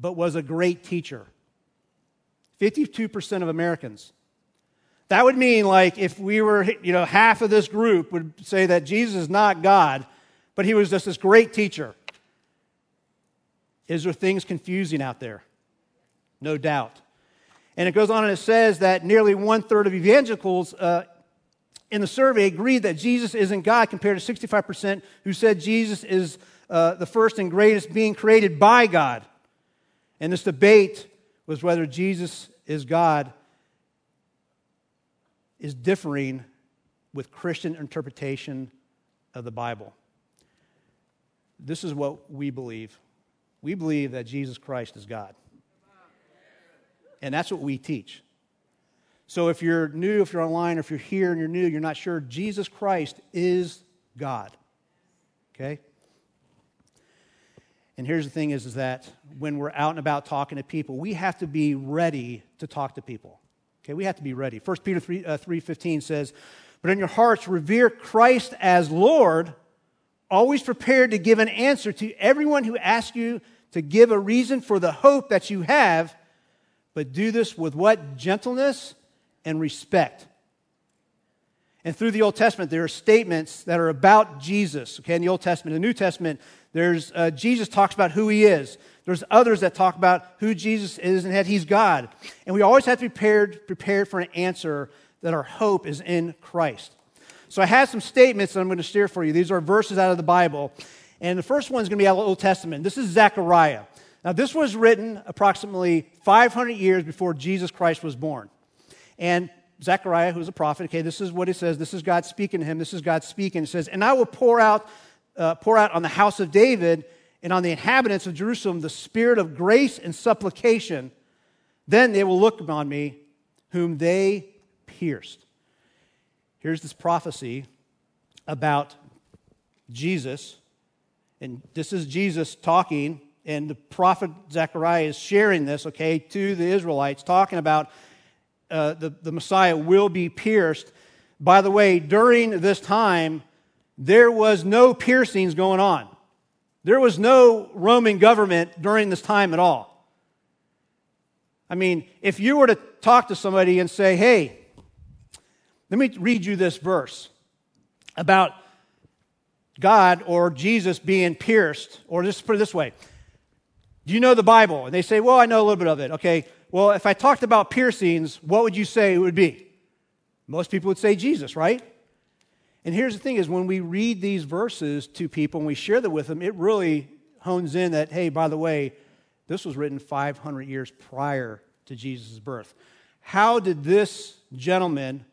but was a great teacher. 52% of Americans. That would mean, like, if we were, you know, half of this group would say that Jesus is not God, but he was just this great teacher. Is there things confusing out there? No doubt. And it goes on and it says that nearly one third of evangelicals uh, in the survey agreed that Jesus isn't God, compared to 65% who said Jesus is uh, the first and greatest being created by God. And this debate was whether Jesus is God is differing with Christian interpretation of the Bible. This is what we believe. We believe that Jesus Christ is God. And that's what we teach. So if you're new, if you're online, or if you're here and you're new, you're not sure, Jesus Christ is God. Okay? And here's the thing is, is that when we're out and about talking to people, we have to be ready to talk to people. Okay, we have to be ready. 1 Peter 3, uh, 3.15 says, But in your hearts revere Christ as Lord, always prepared to give an answer to everyone who asks you to give a reason for the hope that you have, but do this with what? Gentleness and respect. And through the Old Testament, there are statements that are about Jesus. Okay, in the Old Testament, in the New Testament, there's uh, Jesus talks about who he is. There's others that talk about who Jesus is and that he's God. And we always have to be prepared, prepared for an answer that our hope is in Christ. So I have some statements that I'm going to share for you. These are verses out of the Bible. And the first one is going to be out of the Old Testament. This is Zechariah. Now, this was written approximately 500 years before Jesus Christ was born. And Zechariah, who's a prophet, okay, this is what he says. This is God speaking to him. This is God speaking. It says, And I will pour out, uh, pour out on the house of David and on the inhabitants of Jerusalem the spirit of grace and supplication. Then they will look upon me, whom they pierced. Here's this prophecy about Jesus. And this is Jesus talking, and the prophet Zechariah is sharing this, okay, to the Israelites, talking about uh, the, the Messiah will be pierced. By the way, during this time, there was no piercings going on. There was no Roman government during this time at all. I mean, if you were to talk to somebody and say, hey, let me read you this verse about God or Jesus being pierced, or just put it this way Do you know the Bible? And they say, well, I know a little bit of it. Okay, well, if I talked about piercings, what would you say it would be? Most people would say Jesus, right? And here's the thing is when we read these verses to people and we share them with them, it really hones in that, hey, by the way, this was written 500 years prior to Jesus' birth. How did this gentleman,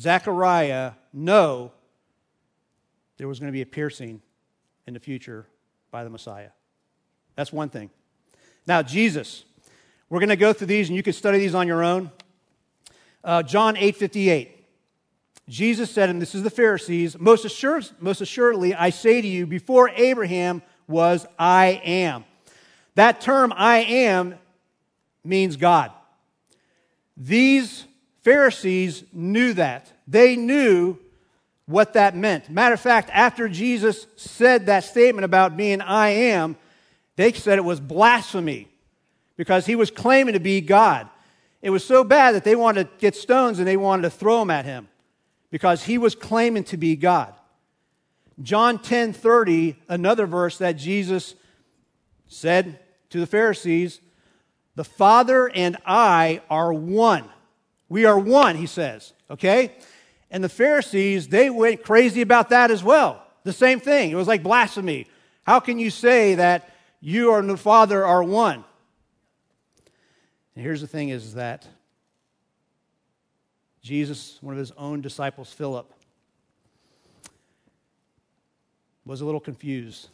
Zechariah, know there was going to be a piercing in the future by the Messiah? That's one thing. Now, Jesus. We're going to go through these, and you can study these on your own. Uh, John 8 58. Jesus said, and this is the Pharisees, most, most assuredly, I say to you, before Abraham was, I am. That term, I am, means God. These Pharisees knew that. They knew what that meant. Matter of fact, after Jesus said that statement about being I am, they said it was blasphemy because he was claiming to be God. It was so bad that they wanted to get stones and they wanted to throw them at him because he was claiming to be God. John 10 30, another verse that Jesus said to the Pharisees, The Father and I are one. We are one, he says, okay? And the Pharisees, they went crazy about that as well. The same thing. It was like blasphemy. How can you say that you and the Father are one? And here's the thing is that Jesus, one of his own disciples, Philip, was a little confused.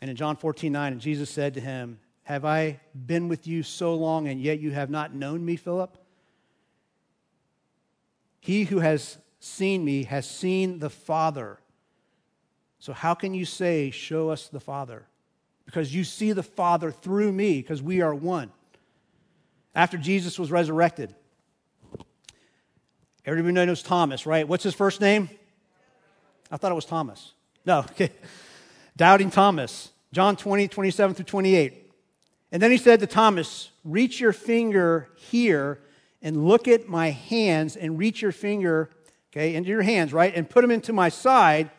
And in John 14, 9, Jesus said to him, Have I been with you so long, and yet you have not known me, Philip? He who has seen me has seen the Father. So how can you say, Show us the Father? Because you see the Father through me, because we are one. After Jesus was resurrected, Everybody knows Thomas, right? What's his first name? I thought it was Thomas. No, <laughs> okay. Doubting Thomas. John 20, 27 through 28. And then he said to Thomas, Reach your finger here and look at my hands, and reach your finger, okay, into your hands, right? And put them into my side.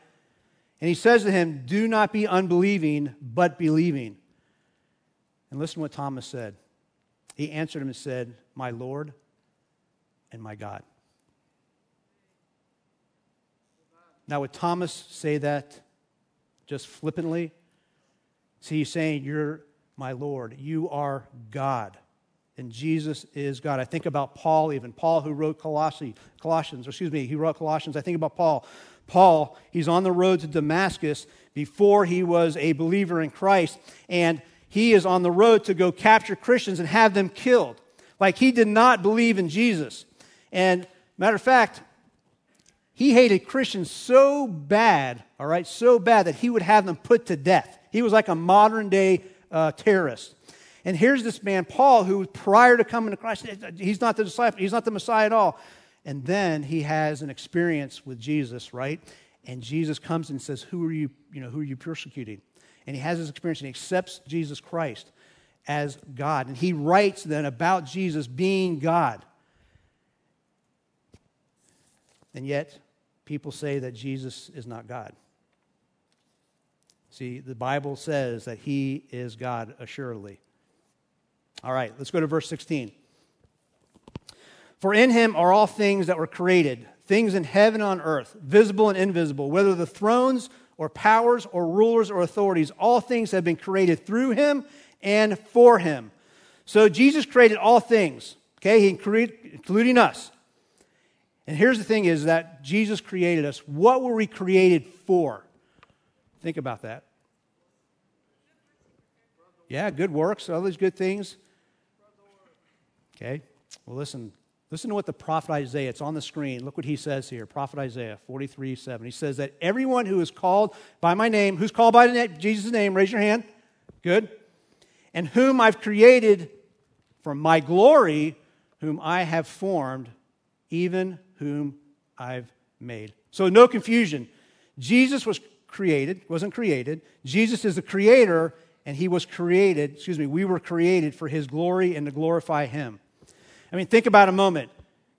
And he says to him, Do not be unbelieving, but believing. And listen to what Thomas said. He answered him and said, My Lord and my God. Now, would Thomas say that just flippantly? See, he's saying, You're my Lord. You are God. And Jesus is God. I think about Paul, even Paul who wrote Colossi, Colossians, excuse me, he wrote Colossians. I think about Paul. Paul, he's on the road to Damascus before he was a believer in Christ, and he is on the road to go capture Christians and have them killed. Like he did not believe in Jesus. And matter of fact, he hated Christians so bad, all right, so bad that he would have them put to death. He was like a modern day uh, terrorist. And here's this man, Paul, who prior to coming to Christ, he's not the disciple, he's not the Messiah at all. And then he has an experience with Jesus, right? And Jesus comes and says, Who are you, you know, who are you persecuting? And he has this experience and he accepts Jesus Christ as God. And he writes then about Jesus being God. And yet, people say that Jesus is not God. See, the Bible says that he is God, assuredly. All right, let's go to verse 16. For in him are all things that were created, things in heaven and on earth, visible and invisible, whether the thrones or powers or rulers or authorities, all things have been created through him and for him. So Jesus created all things, okay, he created, including us. And here's the thing is that Jesus created us. What were we created for? Think about that. Yeah, good works, all these good things. Okay. Well, listen, Listen to what the prophet Isaiah, it's on the screen. Look what he says here. Prophet Isaiah 43 7. He says that everyone who is called by my name, who's called by Jesus' name, raise your hand. Good. And whom I've created for my glory, whom I have formed, even whom I've made. So no confusion. Jesus was created, wasn't created. Jesus is the creator, and he was created, excuse me, we were created for his glory and to glorify him. I mean, think about a moment.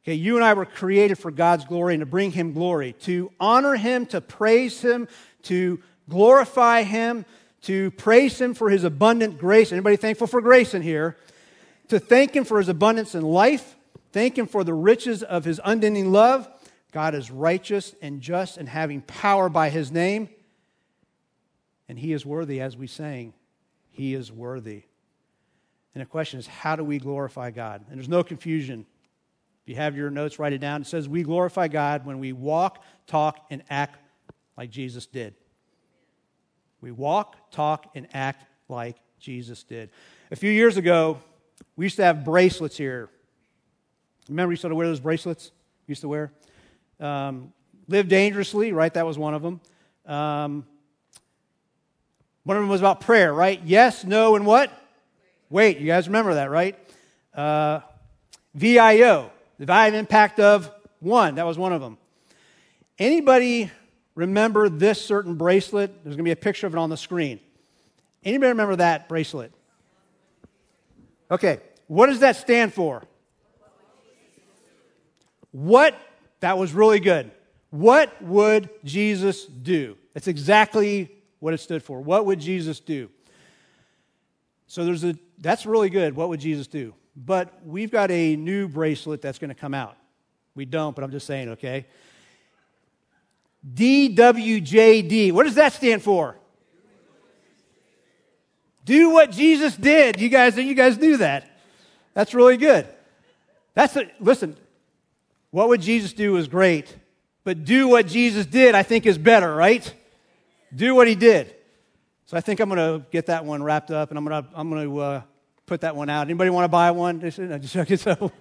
Okay, you and I were created for God's glory and to bring him glory, to honor him, to praise him, to glorify him, to praise him for his abundant grace. Anybody thankful for grace in here? To thank him for his abundance in life, thank him for the riches of his unending love. God is righteous and just and having power by his name. And he is worthy, as we sang. He is worthy. And the question is, how do we glorify God? And there's no confusion. If you have your notes, write it down. It says, We glorify God when we walk, talk, and act like Jesus did. We walk, talk, and act like Jesus did. A few years ago, we used to have bracelets here. Remember, we used to wear those bracelets? We used to wear? Um, live dangerously, right? That was one of them. Um, one of them was about prayer, right? Yes, no, and what? Wait, you guys remember that, right? Uh, VIO, the value impact of one. That was one of them. Anybody remember this certain bracelet? There's going to be a picture of it on the screen. Anybody remember that bracelet? Okay, what does that stand for? What? That was really good. What would Jesus do? That's exactly what it stood for. What would Jesus do? So there's a that's really good. What would Jesus do? But we've got a new bracelet that's going to come out. We don't, but I'm just saying, okay? DWJD. What does that stand for? Do what Jesus did. You guys, you guys knew that. That's really good. That's a, listen. What would Jesus do is great, but do what Jesus did, I think, is better, right? Do what he did. So I think I'm going to get that one wrapped up, and I'm going to I'm going to uh, put that one out. Anybody want to buy one? I just, <laughs> so.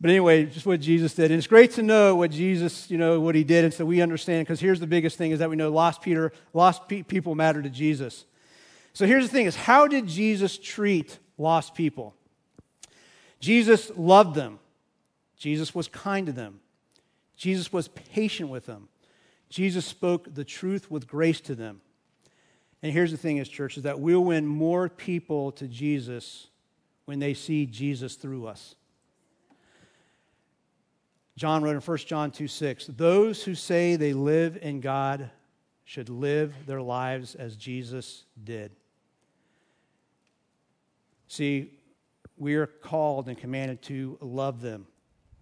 But anyway, just what Jesus did. And it's great to know what Jesus, you know, what he did. And so we understand, because here's the biggest thing is that we know lost Peter, lost pe- people matter to Jesus. So here's the thing is how did Jesus treat lost people? Jesus loved them. Jesus was kind to them. Jesus was patient with them. Jesus spoke the truth with grace to them. And here's the thing is, church, is that we'll win more people to Jesus when they see Jesus through us. John wrote in 1 John 2 6, those who say they live in God should live their lives as Jesus did. See, we are called and commanded to love them,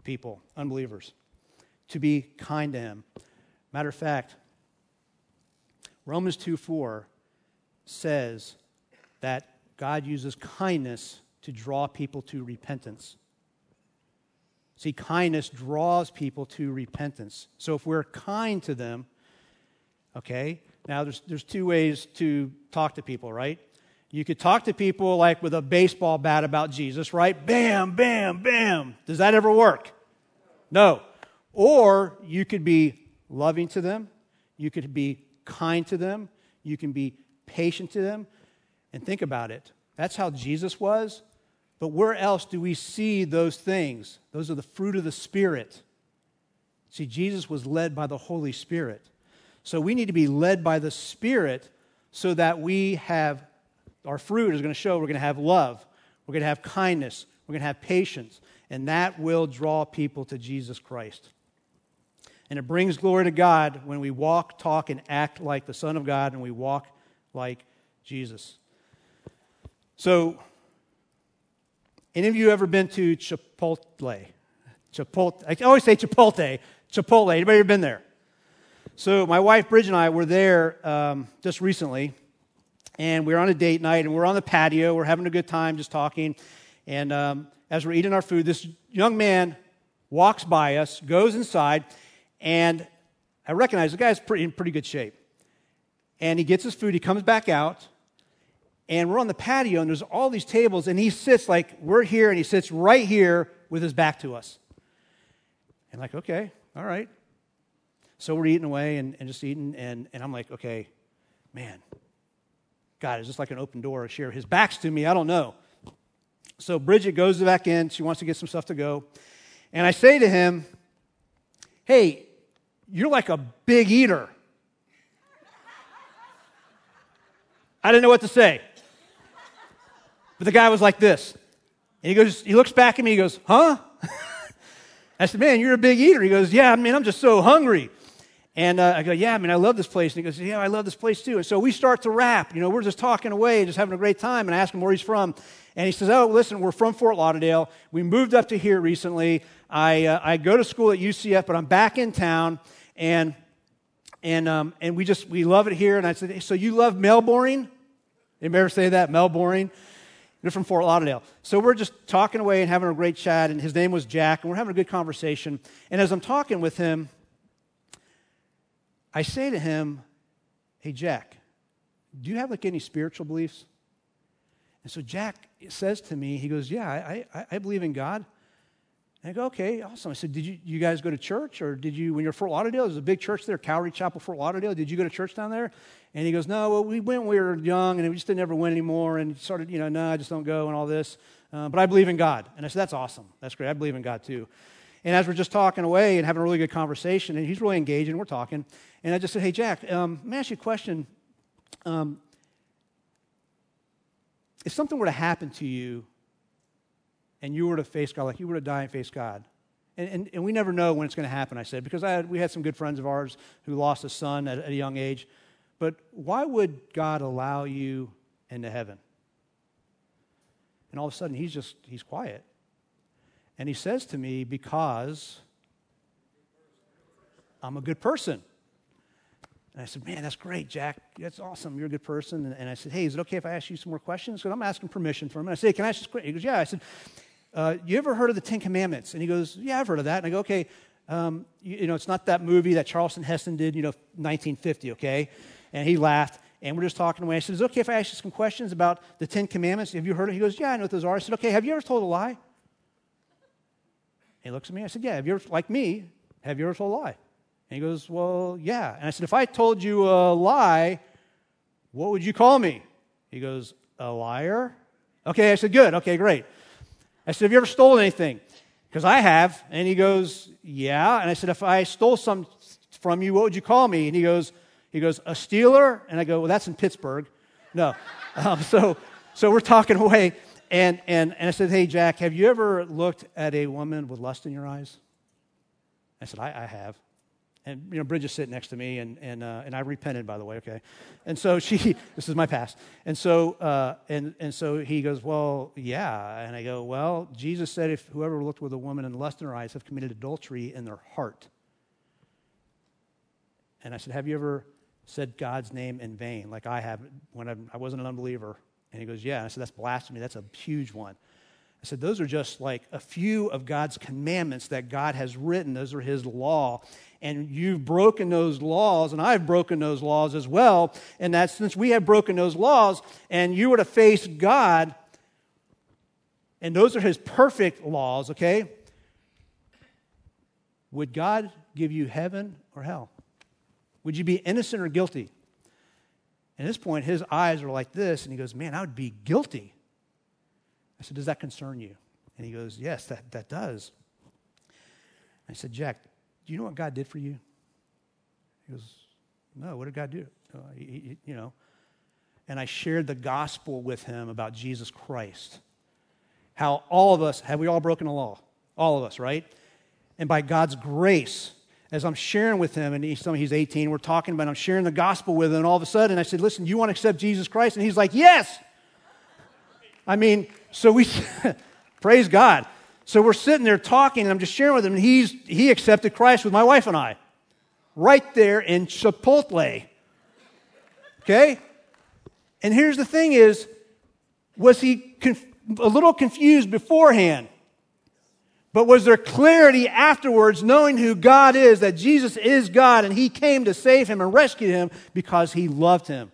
people, unbelievers, to be kind to Him, Matter of fact, Romans 2 4 says that God uses kindness to draw people to repentance. See, kindness draws people to repentance. So if we're kind to them, okay, now there's, there's two ways to talk to people, right? You could talk to people like with a baseball bat about Jesus, right? Bam, bam, bam. Does that ever work? No. Or you could be loving to them, you could be kind to them, you can be patient to them. And think about it. That's how Jesus was. But where else do we see those things? Those are the fruit of the Spirit. See, Jesus was led by the Holy Spirit. So we need to be led by the Spirit so that we have, our fruit is going to show we're going to have love, we're going to have kindness, we're going to have patience, and that will draw people to Jesus Christ. And it brings glory to God when we walk, talk, and act like the Son of God and we walk like Jesus. So, any of you ever been to Chipotle? Chipotle. I always say Chipotle. Chipotle. Anybody ever been there? So, my wife Bridget and I were there um, just recently, and we were on a date night, and we're on the patio. We're having a good time, just talking. And um, as we're eating our food, this young man walks by us, goes inside, and I recognize the guy's pretty, in pretty good shape. And he gets his food, he comes back out, and we're on the patio, and there's all these tables, and he sits like we're here, and he sits right here with his back to us. And like, okay, all right. So we're eating away and, and just eating, and, and I'm like, okay, man, God, is this like an open door to share? His back's to me, I don't know. So Bridget goes back in, she wants to get some stuff to go. And I say to him, hey, you're like a big eater. I didn't know what to say. But the guy was like this. And he goes, he looks back at me, he goes, huh? <laughs> I said, man, you're a big eater. He goes, yeah, I mean, I'm just so hungry. And uh, I go, yeah, I mean, I love this place. And he goes, yeah, I love this place too. And so we start to rap. You know, we're just talking away, just having a great time. And I ask him where he's from. And he says, oh, listen, we're from Fort Lauderdale. We moved up to here recently. I, uh, I go to school at UCF, but I'm back in town. And, and, um, and we just, we love it here. And I said, so you love Melbourne? Anybody ever say that? Melbourne? They're from Fort Lauderdale. So we're just talking away and having a great chat. And his name was Jack. And we're having a good conversation. And as I'm talking with him, I say to him, Hey, Jack, do you have like any spiritual beliefs? And so Jack says to me, he goes, Yeah, I, I, I believe in God. And I go, Okay, awesome. I said, Did you, you guys go to church? Or did you, when you're Fort Lauderdale, there's a big church there, Calvary Chapel, Fort Lauderdale. Did you go to church down there? And he goes, No, well, we went when we were young and we just didn't ever went anymore. And started, you know, no, I just don't go and all this. Uh, but I believe in God. And I said, That's awesome. That's great. I believe in God too. And as we're just talking away and having a really good conversation, and he's really engaged, and we're talking, and I just said, Hey, Jack, um, let me ask you a question. Um, if something were to happen to you and you were to face God, like you were to die and face God, and, and, and we never know when it's going to happen, I said, because I had, we had some good friends of ours who lost a son at, at a young age. But why would God allow you into heaven? And all of a sudden, he's just, he's quiet. And he says to me, Because I'm a good person. And I said, Man, that's great, Jack. That's awesome. You're a good person. And, and I said, Hey, is it okay if I ask you some more questions? Because I'm asking permission from him. And I said, Can I ask you He goes, Yeah. I said, uh, You ever heard of the Ten Commandments? And he goes, Yeah, I've heard of that. And I go, Okay, um, you, you, know, it's not that movie that Charlton Heston did, you know, 1950, okay? And he laughed. And we're just talking away. I said, Is it okay if I ask you some questions about the Ten Commandments? Have you heard of it? He goes, Yeah, I know what those are. I said, Okay, have you ever told a lie? He looks at me. I said, Yeah, have you ever, like me, have you ever told a lie? And he goes, Well, yeah. And I said, If I told you a lie, what would you call me? He goes, A liar? Okay, I said, Good. Okay, great. I said, Have you ever stolen anything? Because I have. And he goes, Yeah. And I said, If I stole some from you, what would you call me? And he goes, he goes, A stealer? And I go, Well, that's in Pittsburgh. No. <laughs> um, so, so we're talking <laughs> away. And, and, and I said, Hey, Jack, have you ever looked at a woman with lust in your eyes? I said, I, I have. And, you know, Bridget's sitting next to me, and, and, uh, and I repented, by the way, okay? And so she, <laughs> this is my past. And so, uh, and, and so he goes, Well, yeah. And I go, Well, Jesus said, if whoever looked with a woman in lust in her eyes have committed adultery in their heart. And I said, Have you ever said God's name in vain, like I have when I wasn't an unbeliever? And he goes, Yeah. And I said, That's blasphemy. That's a huge one. I said, Those are just like a few of God's commandments that God has written. Those are His law. And you've broken those laws, and I've broken those laws as well. And that since we have broken those laws, and you were to face God, and those are His perfect laws, okay? Would God give you heaven or hell? Would you be innocent or guilty? At this point, his eyes are like this, and he goes, Man, I would be guilty. I said, Does that concern you? And he goes, Yes, that, that does. I said, Jack, do you know what God did for you? He goes, No, what did God do? Uh, he, he, you know. And I shared the gospel with him about Jesus Christ. How all of us, have we all broken the law? All of us, right? And by God's grace, as I'm sharing with him, and he's he's 18, we're talking about, I'm sharing the gospel with him, and all of a sudden I said, Listen, you want to accept Jesus Christ? And he's like, Yes. I mean, so we, <laughs> praise God. So we're sitting there talking, and I'm just sharing with him, and he's, he accepted Christ with my wife and I, right there in Chipotle. Okay? And here's the thing is, was he conf- a little confused beforehand? But was there clarity afterwards, knowing who God is, that Jesus is God and He came to save him and rescue him because He loved him?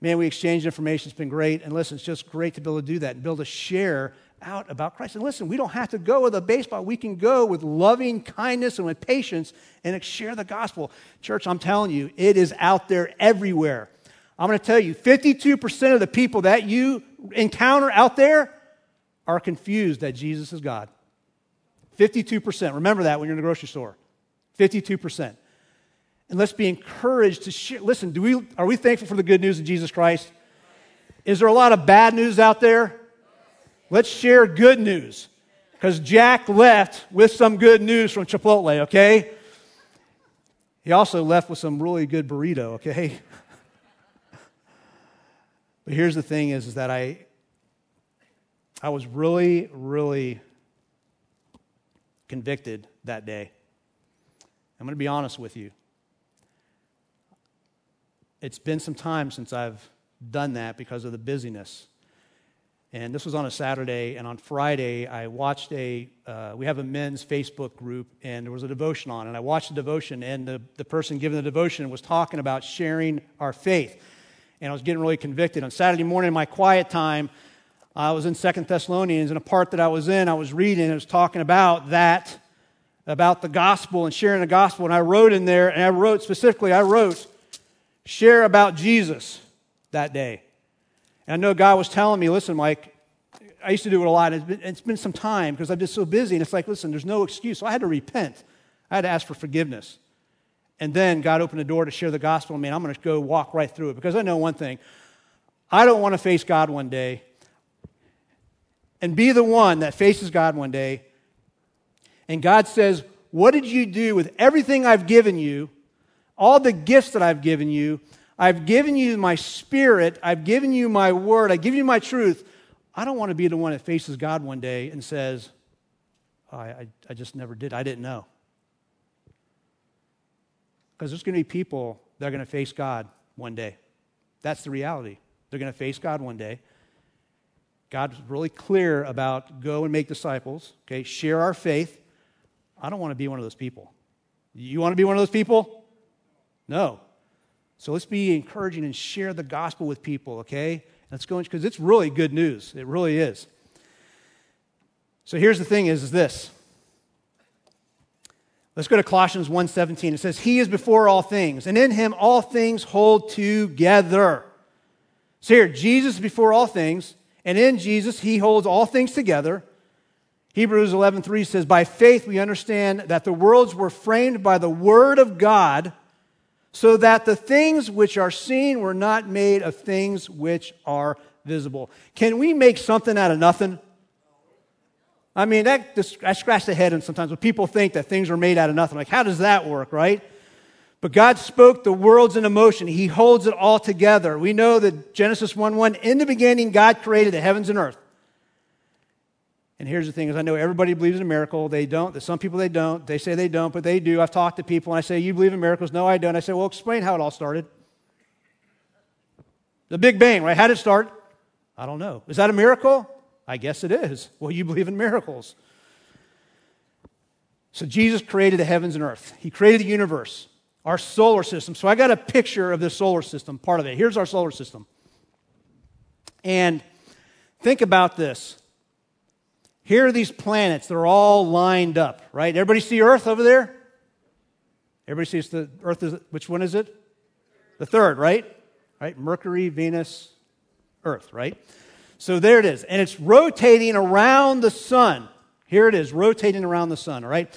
Man, we exchanged information. It's been great. And listen, it's just great to be able to do that and be able to share out about Christ. And listen, we don't have to go with a baseball. We can go with loving kindness and with patience and share the gospel. Church, I'm telling you, it is out there everywhere. I'm going to tell you 52% of the people that you encounter out there are confused that Jesus is God. 52%. Remember that when you're in the grocery store. 52%. And let's be encouraged to share. Listen, do we, are we thankful for the good news of Jesus Christ? Is there a lot of bad news out there? Let's share good news. Because Jack left with some good news from Chipotle, okay? He also left with some really good burrito, okay? <laughs> but here's the thing is, is that I, I was really, really convicted that day. I'm going to be honest with you. It's been some time since I've done that because of the busyness. And this was on a Saturday, and on Friday, I watched a, uh, we have a men's Facebook group, and there was a devotion on, and I watched the devotion, and the, the person giving the devotion was talking about sharing our faith. And I was getting really convicted. On Saturday morning, in my quiet time, I was in Second Thessalonians, and a part that I was in, I was reading, and it was talking about that, about the gospel and sharing the gospel. And I wrote in there, and I wrote specifically, I wrote, share about Jesus that day. And I know God was telling me, listen, Mike, I used to do it a lot. It's been, it's been some time because I've been so busy. And it's like, listen, there's no excuse. So I had to repent. I had to ask for forgiveness. And then God opened the door to share the gospel. I mean, I'm going to go walk right through it because I know one thing. I don't want to face God one day and be the one that faces God one day. And God says, What did you do with everything I've given you, all the gifts that I've given you? I've given you my spirit, I've given you my word, I give you my truth. I don't want to be the one that faces God one day and says, oh, I, I just never did. I didn't know. Because there's going to be people that are going to face God one day. That's the reality. They're going to face God one day. God's really clear about go and make disciples, okay, share our faith. I don't want to be one of those people. You want to be one of those people? No. So let's be encouraging and share the gospel with people, okay? Let's go because it's really good news. It really is. So here's the thing is, is this. Let's go to Colossians 1:17. It says, "He is before all things, and in him all things hold together." So here, Jesus is before all things, and in Jesus, he holds all things together. Hebrews 11:3 says, "By faith we understand that the worlds were framed by the word of God, so that the things which are seen were not made of things which are visible." Can we make something out of nothing? I mean, that just, I scratch the head and sometimes when people think that things are made out of nothing. Like, how does that work, right? But God spoke the worlds into motion. He holds it all together. We know that Genesis 1 1, in the beginning, God created the heavens and earth. And here's the thing is I know everybody believes in a miracle. They don't. Some people they don't. They say they don't, but they do. I've talked to people and I say, You believe in miracles? No, I don't. I say, Well, explain how it all started. The Big Bang, right? How did it start? I don't know. Is that a miracle? I guess it is. Well, you believe in miracles. So Jesus created the heavens and earth. He created the universe our solar system. So I got a picture of the solar system, part of it. Here's our solar system. And think about this. Here are these planets. They're all lined up, right? Everybody see Earth over there? Everybody sees the Earth is which one is it? The third, right? Right? Mercury, Venus, Earth, right? So there it is. And it's rotating around the sun. Here it is, rotating around the sun, all right?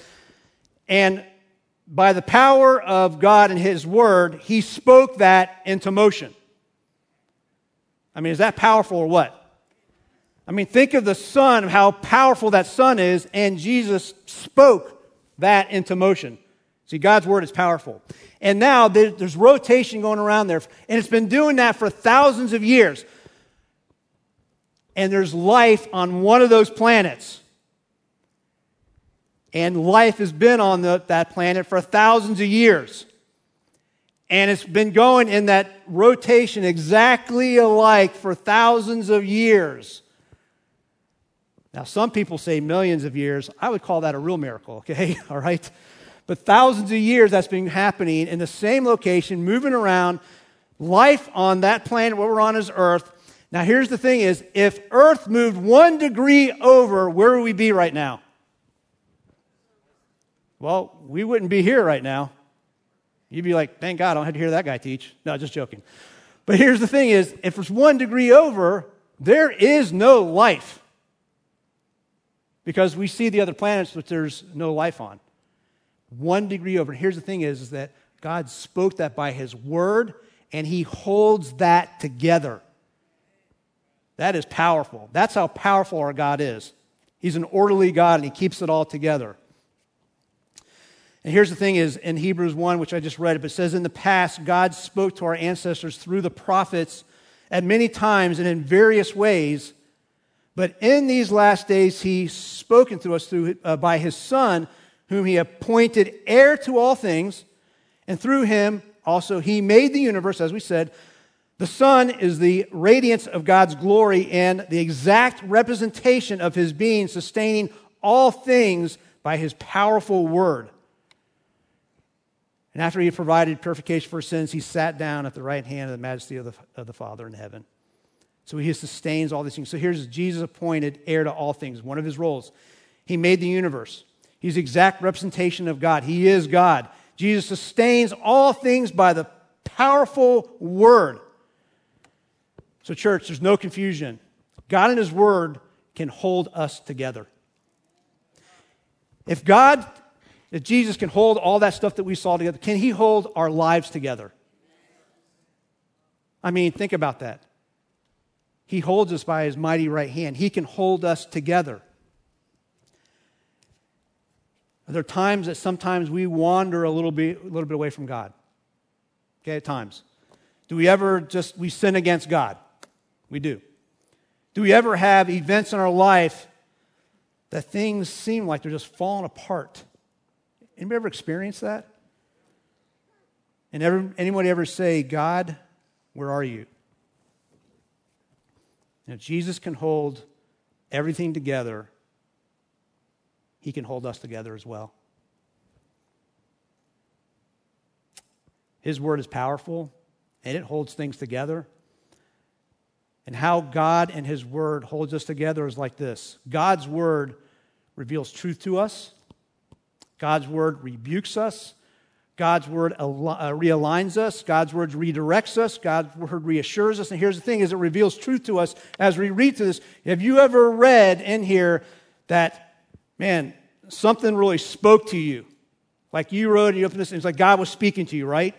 And by the power of God and His Word, He spoke that into motion. I mean, is that powerful or what? I mean, think of the sun, how powerful that sun is, and Jesus spoke that into motion. See, God's Word is powerful. And now there's rotation going around there, and it's been doing that for thousands of years. And there's life on one of those planets. And life has been on the, that planet for thousands of years. And it's been going in that rotation exactly alike for thousands of years. Now, some people say millions of years. I would call that a real miracle, okay? <laughs> All right? But thousands of years that's been happening in the same location, moving around, life on that planet, what we're on is Earth. Now, here's the thing is, if Earth moved one degree over, where would we be right now? Well, we wouldn't be here right now. You'd be like, thank God I don't have to hear that guy teach. No, just joking. But here's the thing is, if it's one degree over, there is no life. Because we see the other planets which there's no life on. One degree over. Here's the thing is, is that God spoke that by his word, and he holds that together. That is powerful. That's how powerful our God is. He's an orderly God and he keeps it all together. And here's the thing is in Hebrews 1, which I just read, it says, In the past, God spoke to our ancestors through the prophets at many times and in various ways. But in these last days, he's spoken to us through, uh, by his Son, whom he appointed heir to all things. And through him also, he made the universe, as we said. The Son is the radiance of God's glory and the exact representation of his being, sustaining all things by his powerful word. And after he provided purification for sins, he sat down at the right hand of the majesty of the, of the Father in heaven. So he sustains all these things. So here's Jesus appointed heir to all things, one of his roles. He made the universe. He's the exact representation of God. He is God. Jesus sustains all things by the powerful word. So, church, there's no confusion. God and his word can hold us together. If God if Jesus can hold all that stuff that we saw together. Can he hold our lives together? I mean, think about that. He holds us by his mighty right hand. He can hold us together. There are there times that sometimes we wander a little bit, a little bit away from God? Okay, at times. Do we ever just we sin against God? We do. Do we ever have events in our life that things seem like they're just falling apart? Anybody ever experienced that? And ever, anybody ever say, God, where are you? Now, Jesus can hold everything together. He can hold us together as well. His word is powerful and it holds things together. And how God and His word holds us together is like this God's word reveals truth to us, God's word rebukes us. God's word uh, realigns us. God's word redirects us. God's word reassures us. And here's the thing is it reveals truth to us as we read through this. Have you ever read in here that, man, something really spoke to you? Like you wrote and you opened this and it's like God was speaking to you, right?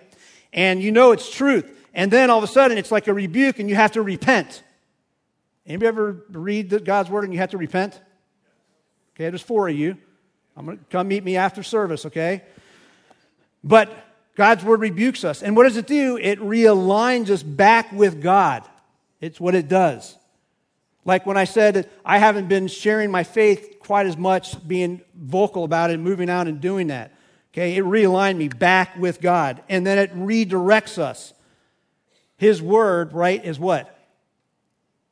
And you know it's truth. And then all of a sudden it's like a rebuke and you have to repent. Anybody ever read God's word and you have to repent? Okay, there's four of you. I'm to come meet me after service, okay? But God's word rebukes us. And what does it do? It realigns us back with God. It's what it does. Like when I said that I haven't been sharing my faith quite as much, being vocal about it, moving out and doing that. Okay, it realigned me back with God. And then it redirects us. His word, right, is what?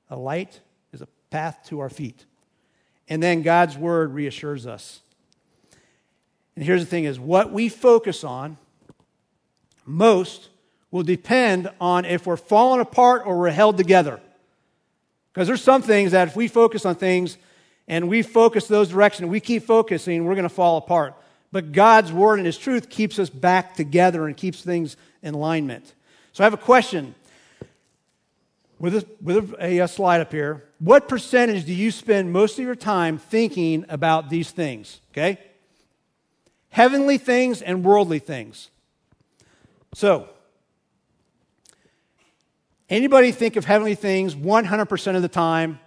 A light is a path to our feet. And then God's word reassures us. And here's the thing is what we focus on most will depend on if we're falling apart or we're held together. Because there's some things that if we focus on things and we focus those directions, we keep focusing, we're going to fall apart. But God's word and his truth keeps us back together and keeps things in alignment. So I have a question with a, with a, a slide up here. What percentage do you spend most of your time thinking about these things? Okay? Heavenly things and worldly things. So, anybody think of heavenly things 100% of the time?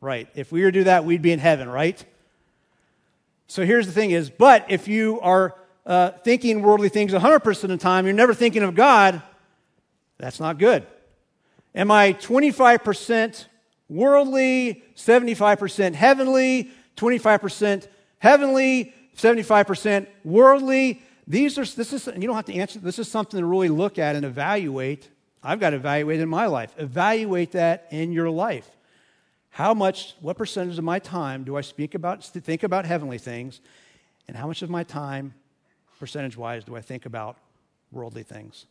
Right. If we were to do that, we'd be in heaven, right? So here's the thing is, but if you are uh, thinking worldly things 100% of the time, you're never thinking of God, that's not good. Am I 25% worldly, 75% heavenly, 25% heavenly, 75% worldly. These are, this is, you don't have to answer, this is something to really look at and evaluate. I've got to evaluate in my life. Evaluate that in your life. How much, what percentage of my time do I speak about, think about heavenly things, and how much of my time, percentage wise, do I think about worldly things?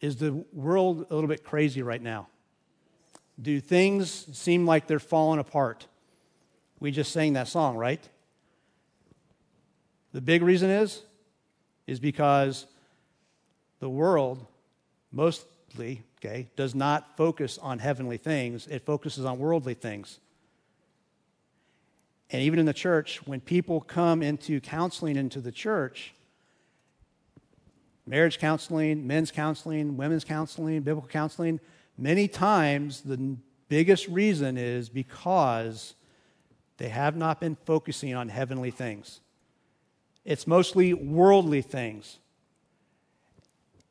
Is the world a little bit crazy right now? Do things seem like they're falling apart? We just sang that song, right? The big reason is is because the world mostly, okay, does not focus on heavenly things. It focuses on worldly things. And even in the church, when people come into counseling into the church, marriage counseling, men's counseling, women's counseling, biblical counseling, many times the biggest reason is because they have not been focusing on heavenly things. It's mostly worldly things.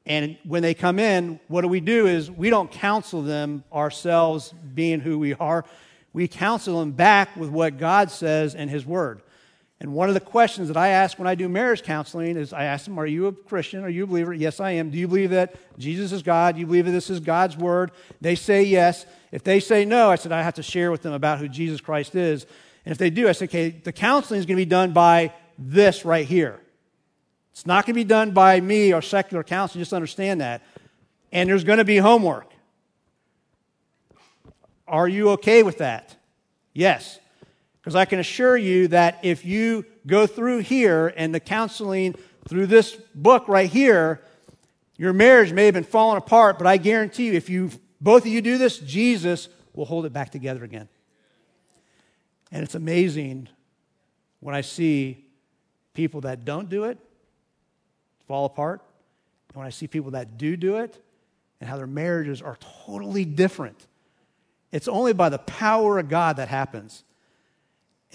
And when they come in, what do we do is we don't counsel them ourselves being who we are. We counsel them back with what God says in His Word. And one of the questions that I ask when I do marriage counseling is I ask them, Are you a Christian? Are you a believer? Yes, I am. Do you believe that Jesus is God? Do you believe that this is God's Word? They say yes. If they say no, I said, I have to share with them about who Jesus Christ is. And if they do, I said, Okay, the counseling is going to be done by this right here. It's not going to be done by me or secular counseling. just understand that. And there's going to be homework. Are you okay with that? Yes. Because I can assure you that if you go through here and the counseling through this book right here, your marriage may have been falling apart, but I guarantee you, if you both of you do this, Jesus will hold it back together again. And it's amazing when I see people that don't do it fall apart. And when I see people that do do it and how their marriages are totally different, it's only by the power of God that happens.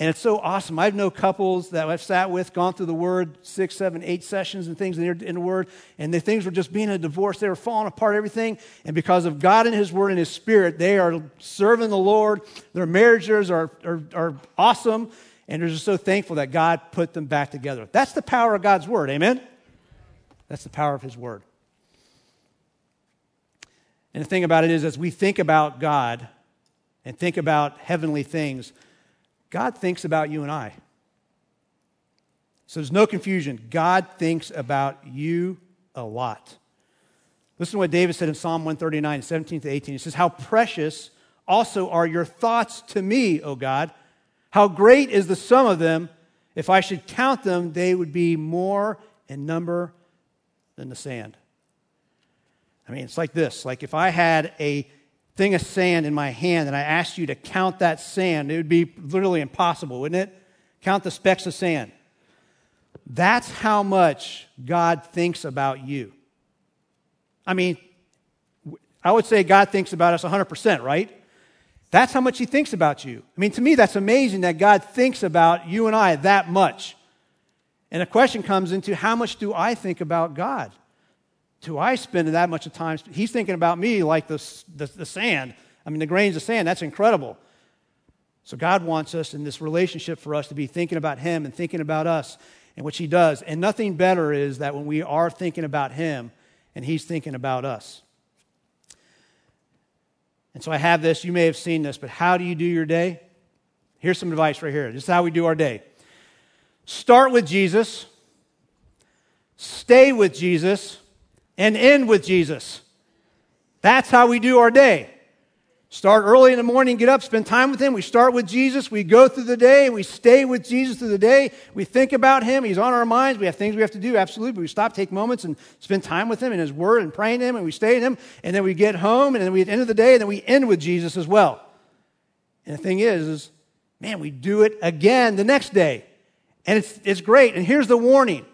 And it's so awesome. I've known couples that I've sat with, gone through the Word, six, seven, eight sessions and things in the Word, and the things were just being a divorce. They were falling apart, everything. And because of God and His Word and His Spirit, they are serving the Lord. Their marriages are, are, are awesome. And they're just so thankful that God put them back together. That's the power of God's Word. Amen? That's the power of His Word. And the thing about it is, as we think about God and think about heavenly things, God thinks about you and I. So there's no confusion. God thinks about you a lot. Listen to what David said in Psalm 139, 17 to 18. He says, How precious also are your thoughts to me, O God. How great is the sum of them. If I should count them, they would be more in number than the sand. I mean, it's like this like if I had a thing of sand in my hand and I asked you to count that sand, it would be literally impossible, wouldn't it? Count the specks of sand. That's how much God thinks about you. I mean, I would say God thinks about us 100%, right? That's how much He thinks about you. I mean, to me, that's amazing that God thinks about you and I that much. And the question comes into how much do I think about God? Do I spend that much of time? He's thinking about me like the, the, the sand. I mean, the grains of sand, that's incredible. So God wants us in this relationship for us to be thinking about Him and thinking about us and which He does. And nothing better is that when we are thinking about Him and He's thinking about us. And so I have this, you may have seen this, but how do you do your day? Here's some advice right here. This is how we do our day. Start with Jesus, stay with Jesus, and end with Jesus. That's how we do our day. Start early in the morning, get up, spend time with Him. We start with Jesus. We go through the day. We stay with Jesus through the day. We think about Him. He's on our minds. We have things we have to do, absolutely. But we stop, take moments, and spend time with Him in His Word and praying Him, and we stay in Him. And then we get home, and then we at the end of the day, and then we end with Jesus as well. And the thing is, is man, we do it again the next day. And it's, it's great. And here's the warning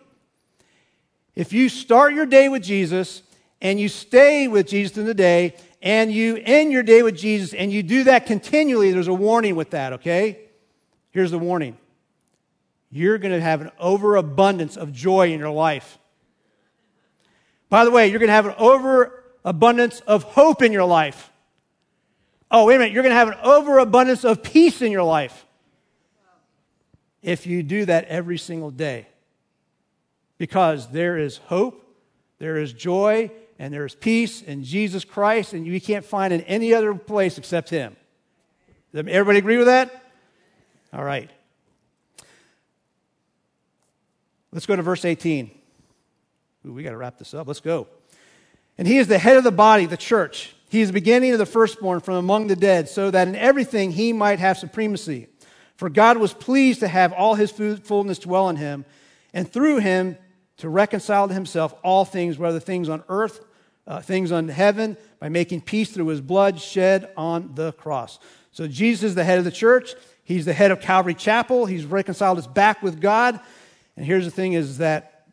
if you start your day with Jesus and you stay with Jesus in the day and you end your day with Jesus and you do that continually, there's a warning with that, okay? Here's the warning you're going to have an overabundance of joy in your life. By the way, you're going to have an overabundance of hope in your life. Oh, wait a minute, you're going to have an overabundance of peace in your life if you do that every single day. Because there is hope, there is joy, and there is peace in Jesus Christ, and you can't find in any other place except Him. Everybody agree with that? All right. Let's go to verse 18. Ooh, we got to wrap this up. Let's go. And he is the head of the body, the church. He is the beginning of the firstborn from among the dead, so that in everything he might have supremacy. For God was pleased to have all his fullness dwell in him, and through him to reconcile to himself all things, whether things on earth, uh, things on heaven, by making peace through his blood shed on the cross. So Jesus is the head of the church. He's the head of Calvary Chapel. He's reconciled us back with God. And here's the thing is that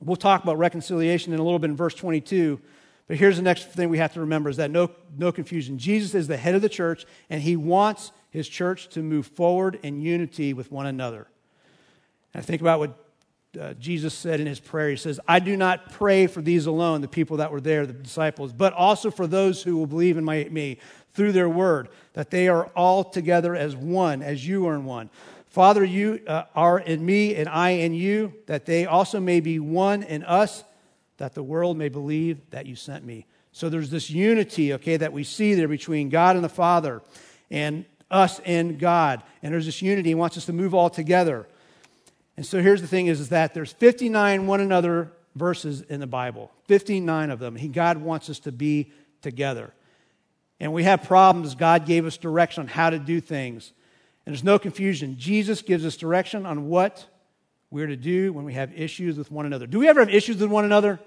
we'll talk about reconciliation in a little bit in verse 22. But here's the next thing we have to remember is that no, no confusion. Jesus is the head of the church, and he wants his church to move forward in unity with one another. And I think about what uh, Jesus said in his prayer. He says, I do not pray for these alone, the people that were there, the disciples, but also for those who will believe in my, me through their word, that they are all together as one, as you are in one. Father, you uh, are in me, and I in you, that they also may be one in us, that the world may believe that you sent me. So there's this unity, okay, that we see there between God and the Father and us and God. And there's this unity. He wants us to move all together. And so here's the thing is, is that there's 59 one another verses in the Bible, 59 of them. He, God wants us to be together. And we have problems. God gave us direction on how to do things. And there's no confusion. Jesus gives us direction on what we're to do when we have issues with one another. Do we ever have issues with one another?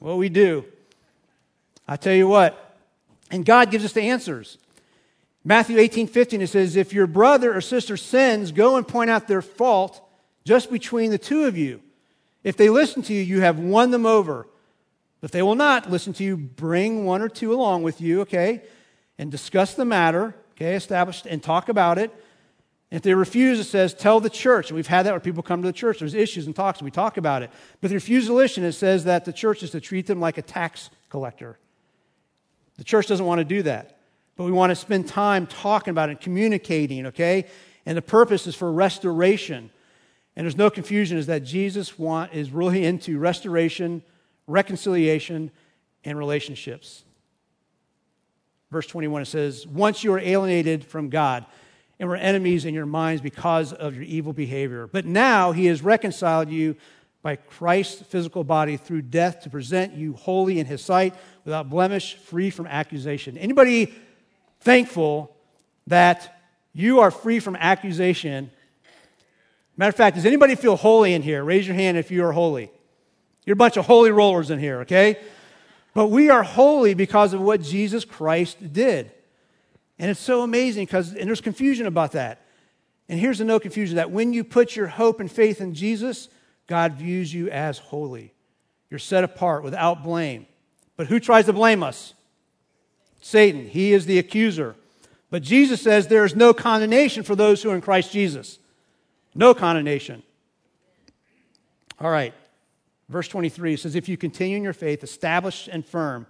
Well, we do. I tell you what. And God gives us the answers. Matthew 18, 15, it says, If your brother or sister sins, go and point out their fault just between the two of you. If they listen to you, you have won them over. But if they will not listen to you, bring one or two along with you, okay, and discuss the matter, okay, establish and talk about it. If they refuse, it says, tell the church. We've had that where people come to the church. There's issues and talks, and we talk about it. But if they refuse to listen, it says that the church is to treat them like a tax collector. The church doesn't want to do that. But we want to spend time talking about it, communicating, okay? And the purpose is for restoration. And there's no confusion is that Jesus want, is really into restoration, reconciliation, and relationships. Verse 21 it says, Once you are alienated from God and were enemies in your minds because of your evil behavior. But now he has reconciled you by Christ's physical body through death to present you holy in his sight, without blemish, free from accusation. Anybody thankful that you are free from accusation Matter of fact, does anybody feel holy in here? Raise your hand if you are holy. You're a bunch of holy rollers in here, okay? But we are holy because of what Jesus Christ did. And it's so amazing because, and there's confusion about that. And here's the no confusion that when you put your hope and faith in Jesus, God views you as holy. You're set apart without blame. But who tries to blame us? Satan. He is the accuser. But Jesus says there is no condemnation for those who are in Christ Jesus. No condemnation. All right. Verse 23 says, If you continue in your faith, established and firm,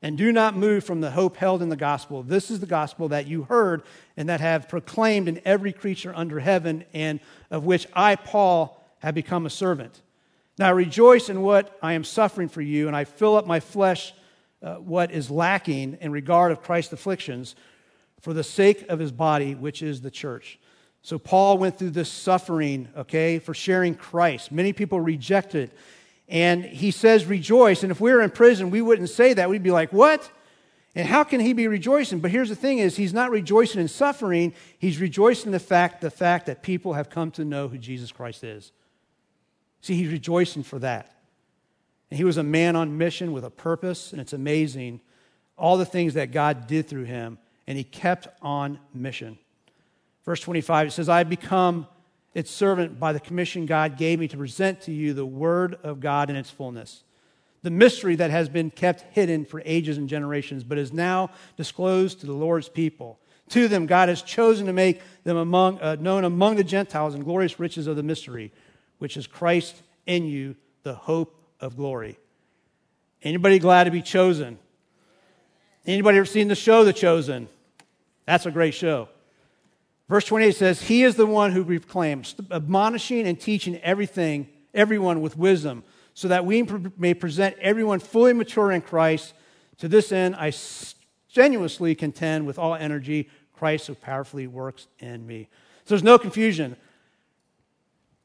and do not move from the hope held in the gospel. This is the gospel that you heard and that have proclaimed in every creature under heaven, and of which I, Paul, have become a servant. Now I rejoice in what I am suffering for you, and I fill up my flesh uh, what is lacking in regard of Christ's afflictions for the sake of his body, which is the church. So Paul went through this suffering, okay, for sharing Christ. Many people rejected. And he says, rejoice. And if we were in prison, we wouldn't say that. We'd be like, what? And how can he be rejoicing? But here's the thing is he's not rejoicing in suffering. He's rejoicing in the fact, the fact that people have come to know who Jesus Christ is. See, he's rejoicing for that. And he was a man on mission with a purpose, and it's amazing all the things that God did through him, and he kept on mission. Verse 25, it says, I have become its servant by the commission God gave me to present to you the word of God in its fullness. The mystery that has been kept hidden for ages and generations, but is now disclosed to the Lord's people. To them, God has chosen to make them among, uh, known among the Gentiles and glorious riches of the mystery, which is Christ in you, the hope of glory. Anybody glad to be chosen? Anybody ever seen the show The Chosen? That's a great show. Verse 28 says, He is the one who proclaims, admonishing and teaching everything, everyone with wisdom, so that we may present everyone fully mature in Christ. To this end, I strenuously contend with all energy, Christ who powerfully works in me. So there's no confusion.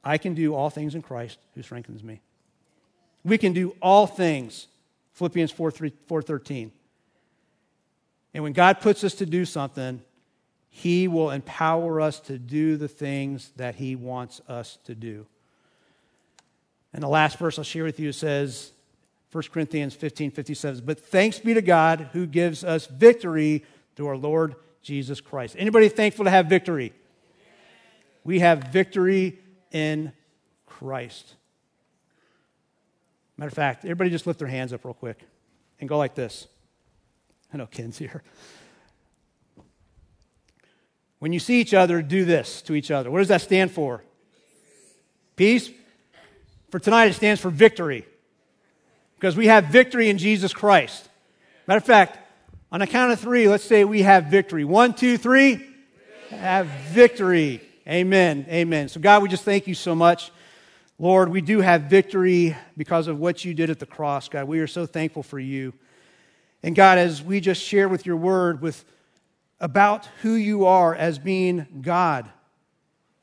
I can do all things in Christ who strengthens me. We can do all things Philippians 4, 3, 4 13. And when God puts us to do something, He will empower us to do the things that He wants us to do. And the last verse I'll share with you says, 1 Corinthians 15 57. But thanks be to God who gives us victory through our Lord Jesus Christ. Anybody thankful to have victory? We have victory in Christ. Matter of fact, everybody just lift their hands up real quick and go like this. I know Ken's here. When you see each other, do this to each other. What does that stand for? Peace. For tonight, it stands for victory. Because we have victory in Jesus Christ. Matter of fact, on a count of three, let's say we have victory. One, two, three. Have victory. Amen. Amen. So, God, we just thank you so much. Lord, we do have victory because of what you did at the cross, God. We are so thankful for you. And God, as we just share with your word with about who you are as being God,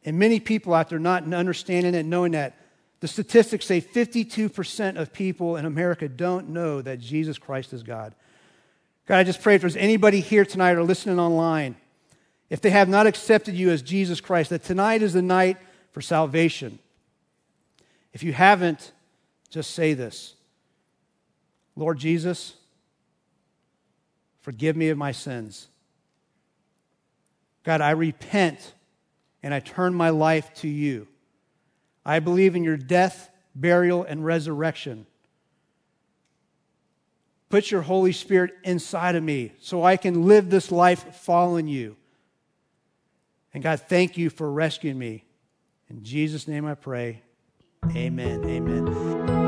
and many people out there not understanding it, and knowing that, the statistics say 52% of people in America don't know that Jesus Christ is God. God, I just pray if there's anybody here tonight or listening online, if they have not accepted you as Jesus Christ, that tonight is the night for salvation. If you haven't, just say this Lord Jesus, forgive me of my sins. God, I repent and I turn my life to you. I believe in your death, burial, and resurrection. Put your Holy Spirit inside of me so I can live this life following you. And God, thank you for rescuing me. In Jesus' name I pray. Amen. Amen.